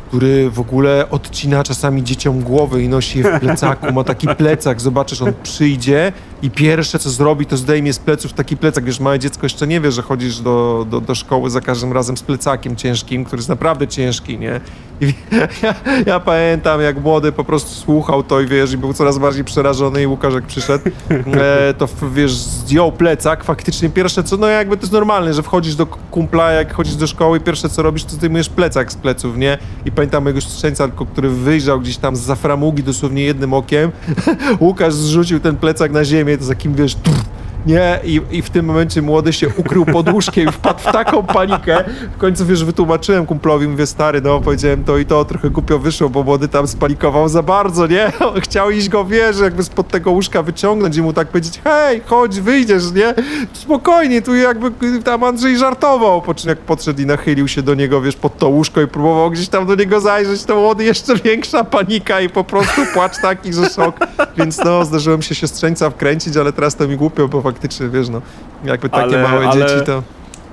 który w ogóle odcina czasami dzieciom głowy i nosi je w plecaku, ma taki plecak, zobaczysz, on przyjdzie i pierwsze co zrobi, to zdejmie z pleców taki plecak, wiesz, małe dziecko jeszcze nie wie, że chodzisz do, do, do szkoły za każdym razem z plecakiem ciężkim, który jest naprawdę ciężki, nie? I [LAUGHS] ja, ja pamiętam, jak młody po prostu słuchał to i wiesz, i był coraz bardziej przerażony i Łukasz jak przyszedł, [LAUGHS] e, to wiesz, zdjął plecak, faktycznie pierwsze co, no jakby to jest normalne, że wchodzisz do kumpla, jak chodzisz do szkoły, pierwsze co robisz, to zdejmujesz plecak z pleców, nie? I pamiętam mojego tylko który wyjrzał gdzieś tam z framugi dosłownie jednym okiem, [LAUGHS] Łukasz zrzucił ten plecak na ziemię, to z takim, wiesz, pff, nie, I, i w tym momencie młody się ukrył pod łóżkiem i wpadł w taką panikę. W końcu, wiesz, wytłumaczyłem kumplowi, mówię, stary, no, powiedziałem to i to, trochę głupio wyszło, bo młody tam spanikował za bardzo, nie? Chciał iść go, wiesz, jakby spod tego łóżka wyciągnąć i mu tak powiedzieć, hej, chodź, wyjdziesz, nie? Spokojnie, tu jakby tam Andrzej żartował, po czym jak podszedł i nachylił się do niego, wiesz, pod to łóżko i próbował gdzieś tam do niego zajrzeć, to młody jeszcze większa panika i po prostu płacz taki, że szok. Więc no, zdarzyłem się siostrzeńca wkręcić, ale teraz to mi głupio, bo faktycznie, wiesz, no, jakby takie Ale- małe ale- dzieci to...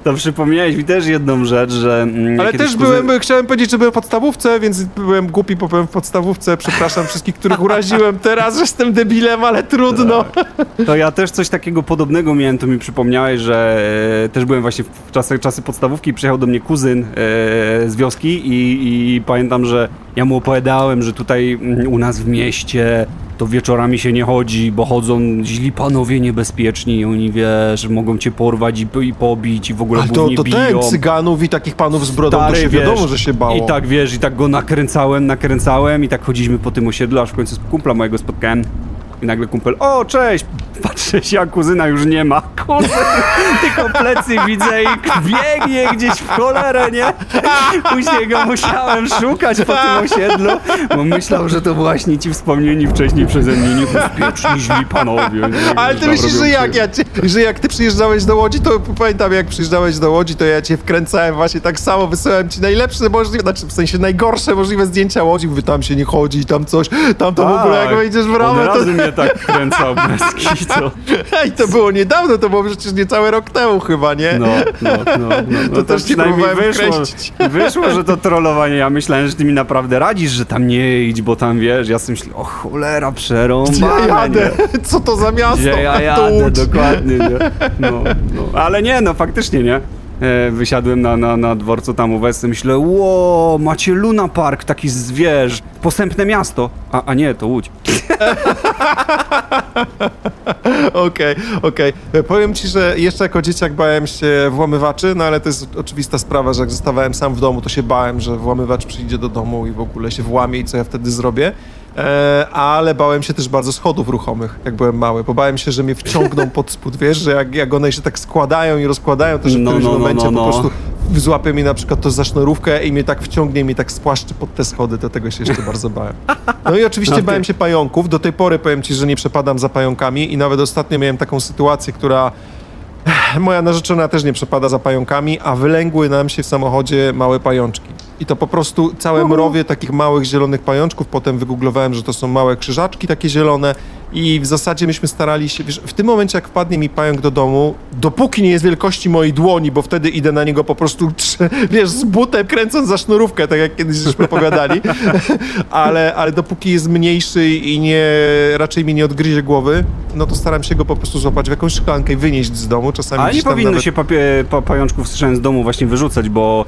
To przypomniałeś mi też jedną rzecz, że... mm, Ale też kuzyn- byłem, chciałem powiedzieć, że byłem w podstawówce, więc byłem głupi, bo byłem w podstawówce. Przepraszam wszystkich, których uraziłem teraz, że jestem debilem, ale trudno. To ja też coś takiego podobnego miałem, to mi przypomniałeś, że e, też byłem właśnie w czasy, czasy podstawówki, przyjechał do mnie kuzyn e, z wioski i, i pamiętam, że ja mu opowiadałem, że tutaj mm, u nas w mieście to wieczorami się nie chodzi, bo chodzą źli panowie niebezpieczni i oni, wiesz, mogą cię porwać i, i pobić i w ogóle Ale to, to biją. ten cyganów i takich panów z brodą, to Stary, się wiesz, wiadomo, że się bało. I tak, wiesz, i tak go nakręcałem, nakręcałem i tak chodziliśmy po tym osiedlu, aż w końcu kumpla mojego spotkałem. I nagle kumpel, o cześć, patrzę się, a kuzyna już nie ma. [LAUGHS] Kuzyn, tylko plecy widzę i biegnie gdzieś w cholerę, nie? Później go musiałem szukać po tym osiedlu, bo myślał, że to właśnie ci wspomnieni wcześniej przeze mnie niebezpieczni, panowie. Nie? Ale ty myślisz, że jak, ja cię, że jak ty przyjeżdżałeś do Łodzi, to pamiętam jak przyjeżdżałeś do Łodzi, to ja cię wkręcałem właśnie tak samo, wysyłałem ci najlepsze możliwe, znaczy w sensie najgorsze możliwe zdjęcia Łodzi, mówię, tam się nie chodzi, tam coś, tam to w ogóle jak Tak. wejdziesz w ramę, to... mnie tak kręcał bez. I [LAUGHS] to było niedawno, to było przecież niecały rok temu chyba, nie? No, no, no, no, no [LAUGHS] To też ci próbowałem wyszło, [LAUGHS] wyszło, że to trollowanie. Ja myślałem, że ty mi naprawdę radzisz, że tam nie idź, bo tam wiesz, ja sobie myślę, o cholera, Gdzie przerąbane, ja jadę? nie? Co to za miasto? Gdzie ja jadę, dokładnie, nie? No, no. Ale nie, no faktycznie, nie? E, wysiadłem na, na, na dworcu tam u Wesy, myślę, ło, macie Luna Park, taki zwierz, posępne miasto. A, a nie, to Łódź. [LAUGHS] Okej, okej. E, Powiem ci, że jeszcze jako dzieciak bałem się włamywaczy, no ale to jest oczywista sprawa, że jak zostawałem sam w domu, to się bałem, że włamywacz przyjdzie do domu i w ogóle się włamie i co ja wtedy zrobię. E, ale bałem się też bardzo schodów ruchomych, jak byłem mały, bo bałem się, że mnie wciągną [LAUGHS] pod spód, wiesz, że jak, jak one się tak składają i rozkładają, to że w No, którymś no, no, momencie no, no. po prostu złapie mnie na przykład to za sznurówkę i mnie tak wciągnie, i mnie tak spłaszczy pod te schody, to tego się jeszcze [LAUGHS] bardzo bałem. No i oczywiście Okej. bałem się pająków. Do tej pory powiem ci, że nie przepadam za pająkami i nawet ostatnio miałem taką sytuację, która moja narzeczona też nie przepada za pająkami, a wylęgły nam się w samochodzie małe pajączki. I to po prostu całe mrowie takich małych zielonych pajączków. Potem wygooglowałem, że to są małe krzyżaczki takie zielone i w zasadzie myśmy starali się, wiesz, w tym momencie jak wpadnie mi pająk do domu, dopóki nie jest wielkości mojej dłoni, bo wtedy idę na niego po prostu, [LAUGHS] wiesz, z butem kręcąc za sznurówkę, tak jak kiedyś żeśmy opowiadali, [LAUGHS] ale, ale dopóki jest mniejszy i nie, raczej mi nie odgryzie głowy, no to staram się go po prostu złapać w jakąś szklankę i wynieść z domu. Czasami Ale nie powinno nawet... się pa, pajączków słyszałem z domu właśnie wyrzucać, bo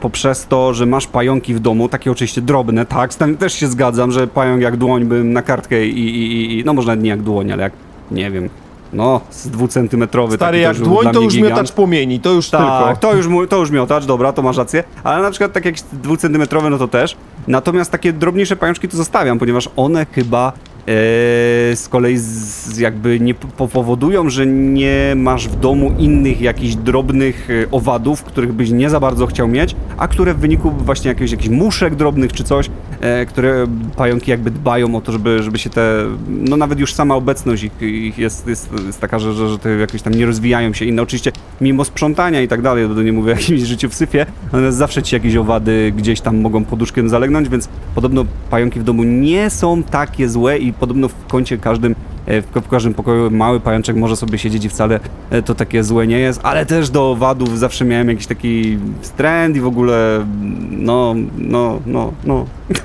poprzez to, że masz pająki w domu, takie oczywiście drobne, tak, z tym też się zgadzam, że pająk jak dłoń bym na kartkę i, i, i no może nie jak dłoń, ale jak, nie wiem, no z dwucentymetrowy. Stary, taki jak to dłoń, to już gigant. miotacz płomieni, to już Tak, tylko. to już, to już miotacz, dobra, to masz rację, ale na przykład tak jak dwucentymetrowe, no to też. Natomiast takie drobniejsze pajączki to zostawiam, ponieważ one chyba e, z kolei z, jakby nie po- powodują, że nie masz w domu innych jakichś drobnych e, owadów, których byś nie za bardzo chciał mieć, a które w wyniku właśnie jakichś, jakichś muszek drobnych czy coś, e, które pająki jakby dbają o to, żeby, żeby się te, no nawet już sama obecność ich, ich jest, jest, jest taka, że, że, że te jakieś tam nie rozwijają się inne. Oczywiście mimo sprzątania i tak dalej, bo nie mówię o jakimś życiu w syfie, natomiast zawsze ci jakieś owady gdzieś tam mogą poduszkiem zalegnąć, więc podobno pająki w domu nie są takie złe i podobno w kącie każdym e, w, każdym pokoju mały pajączek może sobie siedzieć i wcale e, to takie złe nie jest, ale też do owadów zawsze miałem jakiś taki wstręt i w ogóle no, no, no, no. [LAUGHS]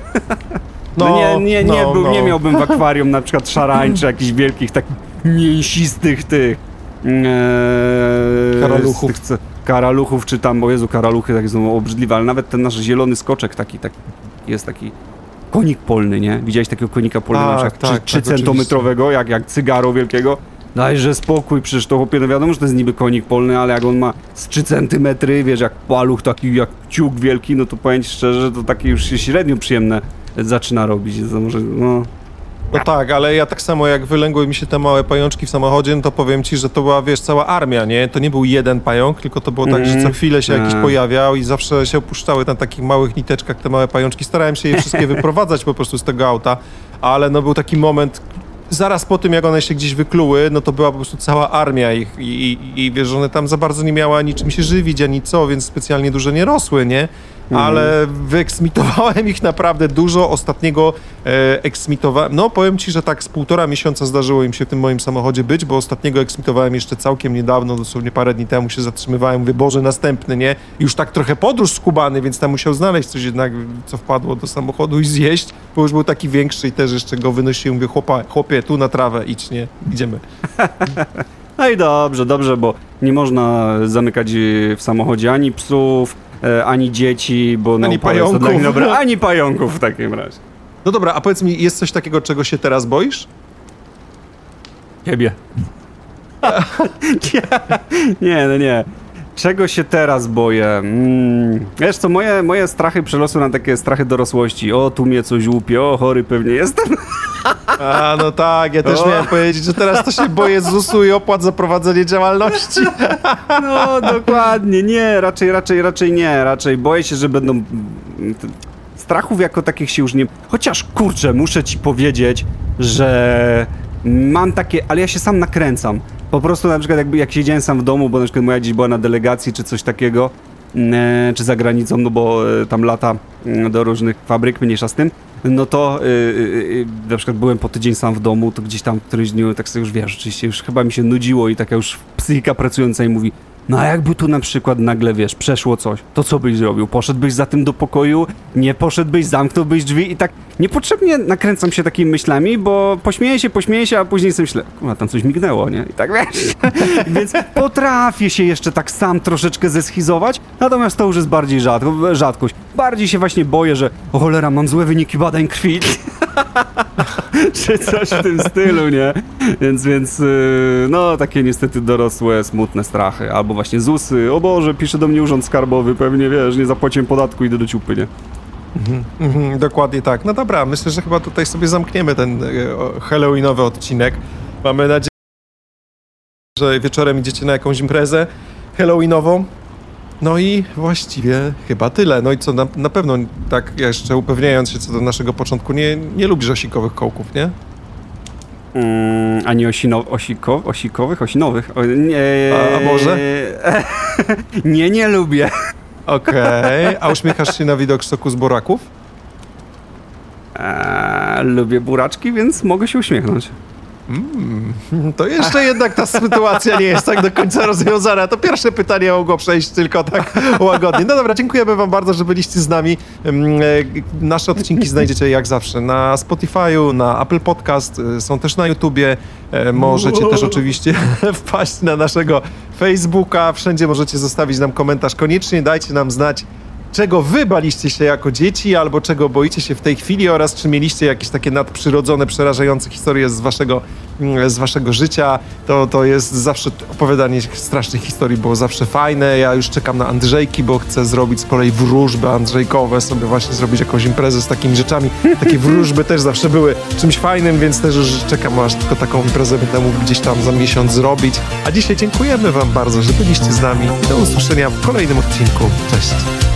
No, nie, nie, nie, no, był, no. nie miałbym w akwarium na przykład szarań czy [LAUGHS] jakichś wielkich takich mięsistych tych ee, Karaluchów. tych Karaluchów czy tam, bo Jezu, karaluchy takie są obrzydliwe, ale nawet ten nasz zielony skoczek taki, taki jest taki konik polny, nie? Widziałeś takiego konika polnego Tak, tak, trzy- tak, trzycentometrowego, jak, jak cygaro wielkiego? Dajże spokój, przecież to chłopie, no wiadomo, że to jest niby konik polny, ale jak on ma z 3 centymetry, wiesz, jak paluch taki, jak ciuk wielki, no to powiem ci szczerze, to takie już się średnio przyjemne zaczyna robić. To może, no, No tak, ale ja tak samo jak wylęgły mi się te małe pajączki w samochodzie, no to powiem ci, że to była, wiesz, cała armia, nie? To nie był jeden pająk, tylko to było tak, że co chwilę się jakiś Mm. pojawiał i zawsze się opuszczały na takich małych niteczkach te małe pajączki. Starałem się je wszystkie [LAUGHS] wyprowadzać po prostu z tego auta, ale no był taki moment, zaraz po tym, jak one się gdzieś wykluły, no to była po prostu cała armia ich i, i, i wiesz, one tam za bardzo nie miały ani czym się żywić, ani co, więc specjalnie duże nie rosły, nie? Ale wyeksmitowałem ich naprawdę dużo. Ostatniego e, eksmitowałem, no powiem ci, że tak z półtora miesiąca zdarzyło im się w tym moim samochodzie być, bo ostatniego eksmitowałem jeszcze całkiem niedawno, dosłownie parę dni temu się zatrzymywałem, Boże, następny, nie? Już tak trochę podróż skubany, więc tam musiał znaleźć coś jednak, co wpadło do samochodu i zjeść, bo już był taki większy i też jeszcze go wynosiłem, mówię, chłopa, chłopie, tu na trawę, idź, nie? Idziemy. [LAUGHS] No i dobrze, dobrze, bo nie można zamykać e, w samochodzie ani psów, ani dzieci, bo no, Ani to pająków. dobre, ani pająków w takim razie. No dobra, a powiedz mi, jest coś takiego, czego się teraz boisz? Ciebie. nie, [LAUGHS] nie, no nie. Czego się teraz boję? Mm, wiesz co, moje, moje strachy przelosły na takie strachy dorosłości. O, tu mnie coś łupie, o, chory pewnie jestem. A, no tak, ja też O. miałem powiedzieć, że teraz to się boję ZUS-u i opłat za prowadzenie działalności. No, dokładnie, nie, raczej, raczej, raczej nie, raczej boję się, że będą... mm, Strachów jako takich się już nie... Chociaż, kurczę, muszę ci powiedzieć, że mam takie, ale ja się sam nakręcam. Po prostu na przykład jakby jak siedziałem sam w domu, bo na przykład moja dziś była na delegacji czy coś takiego, e, czy za granicą, no bo e, tam lata mm, do różnych fabryk, mniejsza z tym, no to y, na przykład byłem po tydzień sam w domu, to gdzieś tam w którymś dniu, tak sobie już wiesz, oczywiście już chyba mi się nudziło i taka już psychika pracująca i mówi, no a jakby tu na przykład nagle, wiesz, przeszło coś, to co byś zrobił? Poszedłbyś za tym do pokoju, nie poszedłbyś, zamknąłbyś drzwi i tak niepotrzebnie nakręcam się takimi myślami, bo pośmieję się, pośmieję się, a później sobie myślę, kurwa, tam coś mignęło, nie? I tak wiesz, [LAUGHS] więc potrafię się jeszcze tak sam troszeczkę zeschizować, natomiast to już jest bardziej rzadko, rzadkość. Bardziej się właśnie boję, że o cholera, mam złe wyniki badań krwi. [LAUGHS] czy coś w tym stylu, nie? Więc, więc yy, no takie niestety dorosłe, smutne strachy. Albo właśnie ZUSy, o Boże, pisze do mnie urząd skarbowy, pewnie wiesz, nie zapłaciłem podatku, idę do ciupy, nie? Mhm, dokładnie tak. No dobra, myślę, że chyba tutaj sobie zamkniemy ten e, halloweenowy odcinek. Mamy nadzieję, że wieczorem idziecie na jakąś imprezę halloweenową. No i właściwie chyba tyle. No i co, na, na pewno tak jeszcze upewniając się co do naszego początku, nie, nie lubisz osikowych kołków, nie? Mm, a nie osino, osiko, osikowych, osinowych? O, nie, A- a może? [LAUGHS] nie, nie lubię. Okej, a uśmiechasz się na widok soku z buraków? Eee, lubię buraczki, więc mogę się uśmiechnąć. To jeszcze jednak ta sytuacja nie jest tak do końca rozwiązana. To pierwsze pytanie mogło przejść tylko tak łagodnie. No dobra, dziękujemy wam bardzo, że byliście z nami. Mm, e, Nasze odcinki znajdziecie jak zawsze na Spotify'u, na Apple Podcast, e, są też na YouTubie. E, Możecie też oczywiście [LAUGHS] wpaść na naszego Facebooka. Wszędzie możecie zostawić nam komentarz. Koniecznie dajcie nam znać, czego wy baliście się jako dzieci, albo czego boicie się w tej chwili oraz czy mieliście jakieś takie nadprzyrodzone, przerażające historie z waszego, mm, z waszego życia. To, to jest zawsze opowiadanie strasznych historii było zawsze fajne. Ja już czekam na Andrzejki, bo chcę zrobić z kolei wróżby andrzejkowe, sobie właśnie zrobić jakąś imprezę z takimi rzeczami. Takie wróżby też zawsze były czymś fajnym, więc też już czekam, aż tylko taką imprezę będę mógł gdzieś tam za miesiąc zrobić. A dzisiaj dziękujemy wam bardzo, że byliście z nami do usłyszenia w kolejnym odcinku. Cześć!